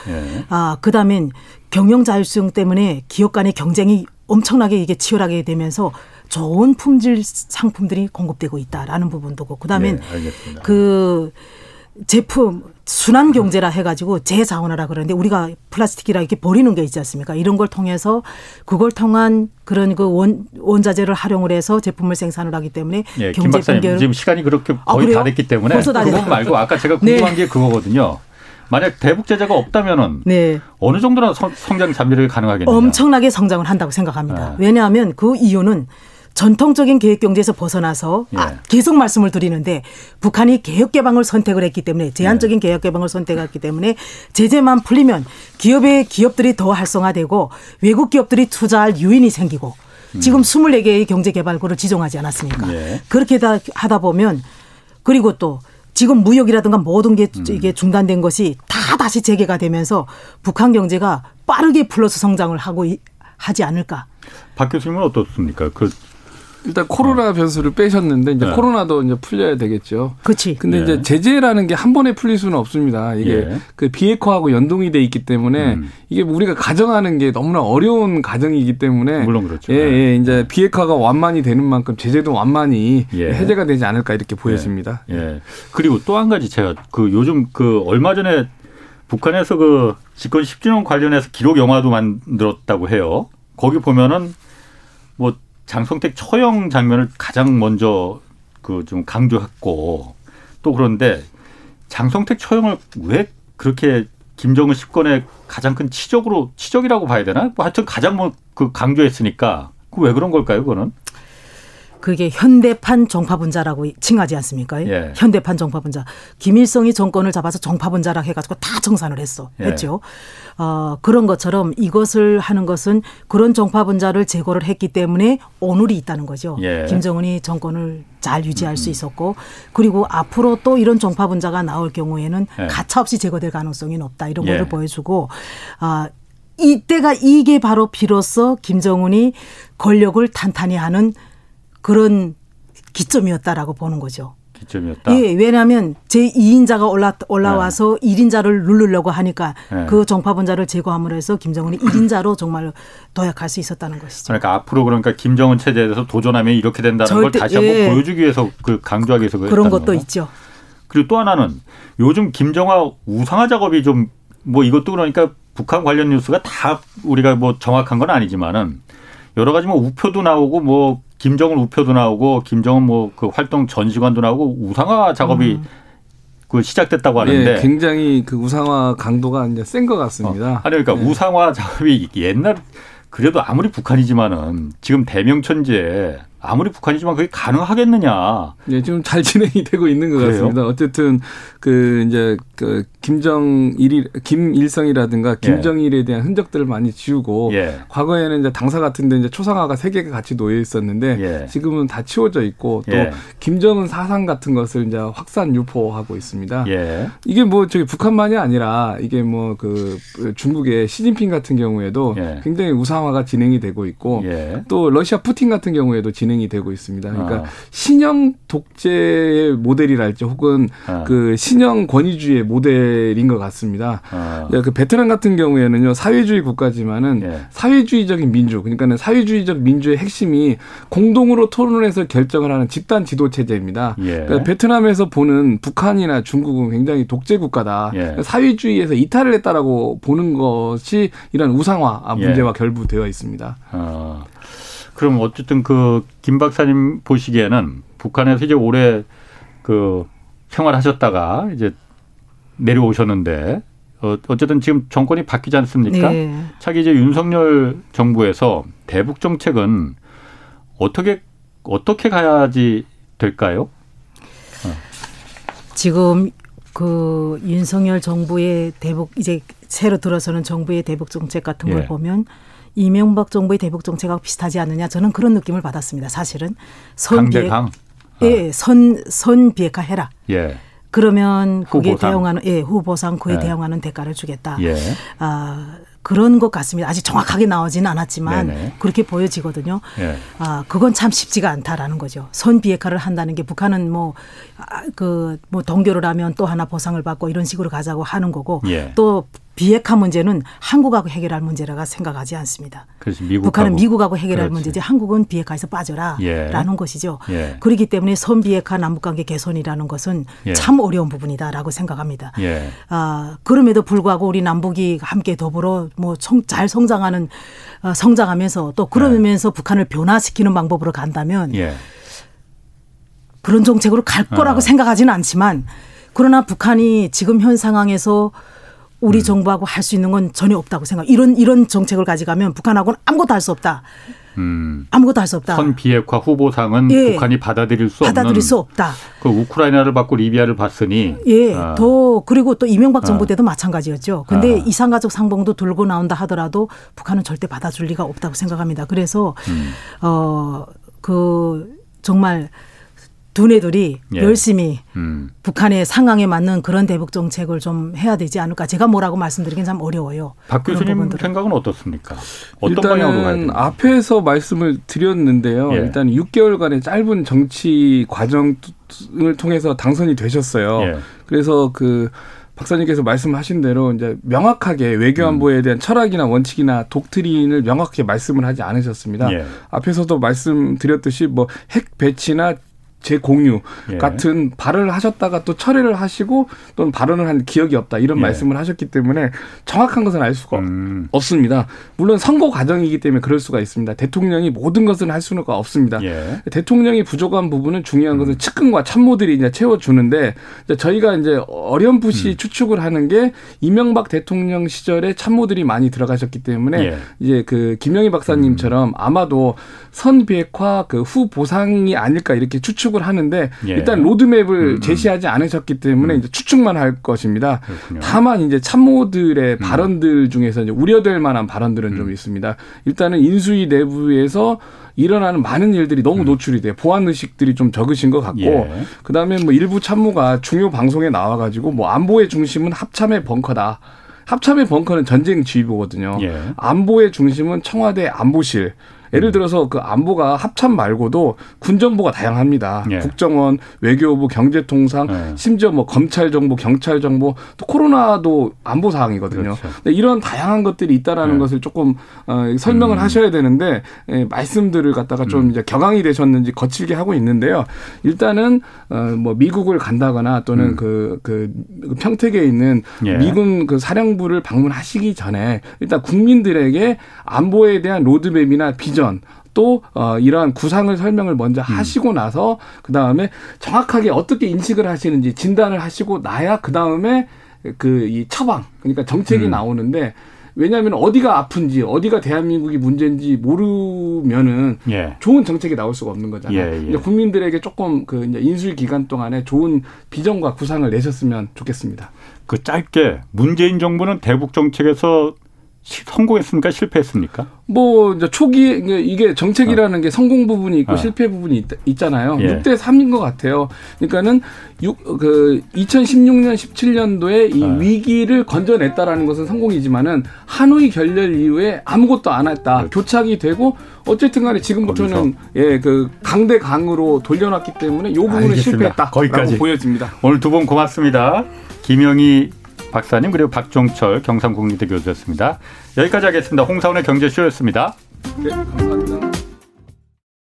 아 그다음엔 경영 자율성 때문에 기업 간의 경쟁이 엄청나게 이게 치열하게 되면서 좋은 품질 상품들이 공급되고 있다라는 부분도고 그다음엔 네, 그 제품 순환 경제라 해가지고 재자원화라 그러는데 우리가 플라스틱이라 이렇게 버리는 게 있지 않습니까? 이런 걸 통해서 그걸 통한 그런 그 원, 원자재를 활용을 해서 제품을 생산을 하기 때문에
예, 경제 분결 지금 시간이 그렇게 아, 거의 아, 다 됐기 때문에 그거 말고 아까 제가 궁금한 네. 게 그거거든요. 만약 대북 제재가 없다면은 네. 어느 정도나 성장 잠재력이 가능하겠느냐?
엄청나게 성장을 한다고 생각합니다. 네. 왜냐하면 그 이유는 전통적인 개혁 경제에서 벗어나서 예. 아, 계속 말씀을 드리는데 북한이 개혁 개방을 선택을 했기 때문에 제한적인 예. 개혁 개방을 선택했기 때문에 제재만 풀리면 기업의 기업들이 더 활성화되고 외국 기업들이 투자할 유인이 생기고 음. 지금 24개의 경제 개발구를 지정하지 않았습니까? 예. 그렇게 하다 보면 그리고 또 지금 무역이라든가 모든 게 음. 이게 중단된 것이 다 다시 재개가 되면서 북한 경제가 빠르게 플러스 성장을 하고 하지 않을까?
박 교수님은 어떻습니까? 그
일단 코로나 변수를 빼셨는데 이제 네. 코로나도 이제 풀려야 되겠죠.
그렇지.
근데 예. 이제 제재라는 게 한 번에 풀릴 수는 없습니다. 이게 예. 그 비핵화하고 연동이 돼 있기 때문에 음. 이게 우리가 가정하는 게 너무나 어려운 가정이기 때문에
물론 그렇죠.
예, 예. 이제 비핵화가 완만이 되는 만큼 제재도 완만히 예. 해제가 되지 않을까 이렇게 보여집니다.
예. 예. 그리고 또 한 가지 제가 그 요즘 그 얼마 전에 북한에서 그 집권 10주년 관련해서 기록 영화도 만들었다고 해요. 거기 보면은 뭐 장성택 처형 장면을 가장 먼저 그 좀 강조했고 또 그런데 장성택 처형을 왜 그렇게 김정은 집권의 가장 큰 치적으로 치적이라고 봐야 되나? 뭐 하여튼 가장 뭐 그 강조했으니까 그 왜 그런 걸까요? 그거는?
그게 현대판 정파분자라고 칭하지 않습니까? 예. 현대판 정파분자. 김일성이 정권을 잡아서 정파분자라 해가지고 다 정산을 했어. 예. 했죠. 어, 그런 것처럼 이것을 하는 것은 그런 정파분자를 제거를 했기 때문에 오늘이 있다는 거죠. 예. 김정은이 정권을 잘 유지할 수 음. 있었고 그리고 앞으로 또 이런 정파분자가 나올 경우에는 예. 가차없이 제거될 가능성이 높다 이런 예. 것을 보여주고 아 이때가 이게 바로 비로소 김정은이 권력을 탄탄히 하는 그런 기점이었다라고 보는 거죠.
기점이었다.
예, 왜냐하면 제 2인자가 올라 올라와서 네. 1인자를 누르려고 하니까 네. 그 정파분자를 제거함으로 해서 김정은이 1인자로 정말 도약할 수 있었다는 것이죠.
그러니까 앞으로 그러니까 김정은 체제에 대해서 도전하면 이렇게 된다는 절대, 걸 다시 한번 예. 보여주기 위해서 그 강조하기 위해서
그런 것도 건가? 있죠.
그리고 또 하나는 요즘 김정화 우상화 작업이 좀 뭐 이것도 그러니까 북한 관련 뉴스가 다 우리가 뭐 정확한 건 아니지만은 여러 가지 뭐 우표도 나오고 뭐 김정은 우표도 나오고 김정은 뭐 그 활동 전시관도 나오고 우상화 작업이 음. 그 시작됐다고 하는데
네, 굉장히 그 우상화 강도가 이제 센 것 같습니다. 어.
아니 그러니까 네. 우상화 작업이 옛날 그래도 아무리 북한이지만은 지금 대명천지에 아무리 북한이지만 그게 가능하겠느냐.
네, 지금 잘 진행이 되고 있는 것 그래요? 같습니다. 어쨌든 그 이제 그 김정일이 김일성이라든가 예. 김정일에 대한 흔적들을 많이 지우고 예. 과거에는 이제 당사 같은데 이제 초상화가 세 개가 같이 놓여 있었는데 예. 지금은 다 치워져 있고 또 예. 김정은 사상 같은 것을 이제 확산 유포하고 있습니다. 예. 이게 뭐 저기 북한만이 아니라 이게 뭐 그 중국의 시진핑 같은 경우에도 예. 굉장히 우상화가 진행이 되고 있고 또 러시아 푸틴 같은 경우에도 진행 진행이 되고 있습니다. 그러니까 아. 신형 독재의 모델이랄지 혹은 아. 그 신형 권위주의 모델인 것 같습니다. 아. 그 베트남 같은 경우에는요 사회주의 국가지만은 예. 사회주의적인 민주 그러니까는 사회주의적 민주의 핵심이 공동으로 토론해서 결정을 하는 집단 지도 체제입니다. 예. 그러니까 베트남에서 보는 북한이나 중국은 굉장히 독재 국가다. 예. 사회주의에서 이탈을 했다라고 보는 것이 이런 우상화 문제와 예. 결부되어 있습니다. 아.
그럼 어쨌든 그 김 박사님 보시기에는 북한에서 이제 오래 그 생활하셨다가 이제 내려오셨는데 어, 어쨌든 지금 정권이 바뀌지 않습니까? 네. 차기 이제 윤석열 정부에서 대북 정책은 어떻게 어떻게 가야지 될까요? 어.
지금 그 윤석열 정부의 대북 이제 새로 들어서는 정부의 대북 정책 같은 걸 예. 보면 이명박 정부의 대북 정책하고 비슷하지 않느냐 저는 그런 느낌을 받았습니다. 사실은
선 비핵 아.
예, 선, 선 비핵화 해라. 예. 그러면 그게 대응하는 예, 후보상 그에 예. 대응하는 대가를 주겠다. 예. 아, 그런 것 같습니다. 아직 정확하게 나오지는 않았지만 네네. 그렇게 보여지거든요. 예. 아, 그건 참 쉽지가 않다라는 거죠. 선 비핵화를 한다는 게 북한은 뭐, 아, 그, 뭐 동교를 하면 또 하나 보상을 받고 이런 식으로 가자고 하는 거고 예. 또 비핵화 문제는 한국하고 해결할 문제라고 생각하지 않습니다. 미국하고. 북한은 미국하고 해결할 그렇지. 문제지 한국은 비핵화에서 빠져라라는 예. 것이죠. 예. 그렇기 때문에 선 비핵화 남북관계 개선이라는 것은 예. 참 어려운 부분이다라고 생각합니다. 예. 아, 그럼에도 불구하고 우리 남북이 함께 더불어 뭐잘 성장하는 어, 성장하면서 또 그러면서 예. 북한을 변화시키는 방법으로 간다면 예. 그런 정책으로 갈 거라고 어. 생각하지는 않지만 그러나 북한이 지금 현 상황에서 우리 음. 정부하고 할 수 있는 건 전혀 없다고 생각. 이런 이런 정책을 가져가면 북한하고는 아무것도 할 수 없다. 음. 아무것도 할 수 없다.
선 비핵화 후보상은 예. 북한이 받아들일 수
받아들일
없는.
수 없다.
그 우크라이나를 받고 리비아를 봤으니.
예. 아. 더 그리고 또 이명박 정부 아. 때도 아. 마찬가지였죠. 근데 아. 이산가족 상봉도 들고 나온다 하더라도 북한은 절대 받아줄 리가 없다고 생각합니다. 그래서 음. 어그 정말 두뇌들이 예. 열심히 음. 북한의 상황에 맞는 그런 대북 정책을 좀 해야 되지 않을까. 제가 뭐라고 말씀드리긴 참 어려워요.
박 교수님 생각은 어떻습니까? 어떤
일단은 앞에서 말씀을 드렸는데요. 예. 일단 6개월간의 짧은 정치 과정을 통해서 당선이 되셨어요. 예. 그래서 그 박사님께서 말씀하신 대로 이제 명확하게 외교안보에 대한 철학이나 원칙이나 독트린을 명확하게 말씀을 하지 않으셨습니다. 예. 앞에서도 말씀드렸듯이 뭐 핵 배치나 재공유 예. 같은 발언을 하셨다가 또 철회를 하시고 또는 발언을 한 기억이 없다 이런 예. 말씀을 하셨기 때문에 정확한 것은 알 수가 음. 없습니다. 물론 선거 과정이기 때문에 그럴 수가 있습니다. 대통령이 모든 것을 할 수는 없습니다. 예. 대통령이 부족한 부분은 중요한 것은 음. 측근과 참모들이 이제 채워주는데 이제 저희가 이제 어렴풋이 음. 추측을 하는 게 이명박 대통령 시절에 참모들이 많이 들어가셨기 때문에 예. 이제 그 김영희 박사님처럼 음. 아마도 선 비핵화 그 후 보상이 아닐까 이렇게 추측 추측을 하는데 예. 일단 로드맵을 음, 음. 제시하지 않으셨기 때문에 음. 이제 추측만 할 것입니다. 그렇군요. 다만 이제 참모들의 음. 발언들 중에서 이제 우려될 만한 발언들은 좀 음. 있습니다. 일단은 인수위 내부에서 일어나는 많은 일들이 너무 음. 노출이 돼요. 보안 의식들이 좀 적으신 것 같고, 예. 그 다음에 뭐 일부 참모가 중요 방송에 나와 가지고 뭐 안보의 중심은 합참의 벙커다. 합참의 벙커는 전쟁 지휘부거든요. 예. 안보의 중심은 청와대 안보실. 예를 들어서 그 안보가 합참 말고도 군 정보가 다양합니다. 예. 국정원, 외교부, 경제통상, 예. 심지어 뭐 검찰 정보, 경찰 정보, 또 코로나도 안보 사항이거든요. 그렇죠. 이런 다양한 것들이 있다라는 예. 것을 조금 어, 설명을 음. 하셔야 되는데 예, 말씀들을 갖다가 좀 음. 이제 격앙이 되셨는지 거칠게 하고 있는데요. 일단은 어, 뭐 미국을 간다거나 또는 음. 그, 그 평택에 있는 예. 미군 그 사령부를 방문하시기 전에 일단 국민들에게 안보에 대한 로드맵이나 비전 비전 또 어, 이러한 구상을 설명을 먼저 음. 하시고 나서 그 다음에 정확하게 어떻게 인식을 하시는지 진단을 하시고 나야 그 다음에 그 이 처방 그러니까 정책이 음. 나오는데 왜냐하면 어디가 아픈지 어디가 대한민국이 문제인지 모르면은 예. 좋은 정책이 나올 수가 없는 거잖아요. 예, 예. 국민들에게 조금 그 이제 인수위 기간 동안에 좋은 비전과 구상을 내셨으면 좋겠습니다.
그 짧게 문재인 정부는 대북 정책에서 성공했습니까? 실패했습니까?
뭐 초기 이게 정책이라는 어. 게 성공 부분이 있고 어. 실패 부분이 있, 잖아요 예. 6대 3인 것 같아요. 그러니까는 6, 그 2016년 17년도에 이 어. 위기를 건져냈다라는 것은 성공이지만은 하노이 결렬 이후에 아무것도 안 했다. 그렇죠. 교착이 되고 어쨌든 간에 지금부터는 예, 그 강대 강으로 돌려놨기 때문에 이 부분은 실패했다. 거기까지 보여집니다.
오늘 두 분 고맙습니다. 김영희 박사님 그리고 박종철 경상국립대 교수였습니다. 여기까지 하겠습니다. 홍사원의 경제쇼였습니다. 네, 감사합니다.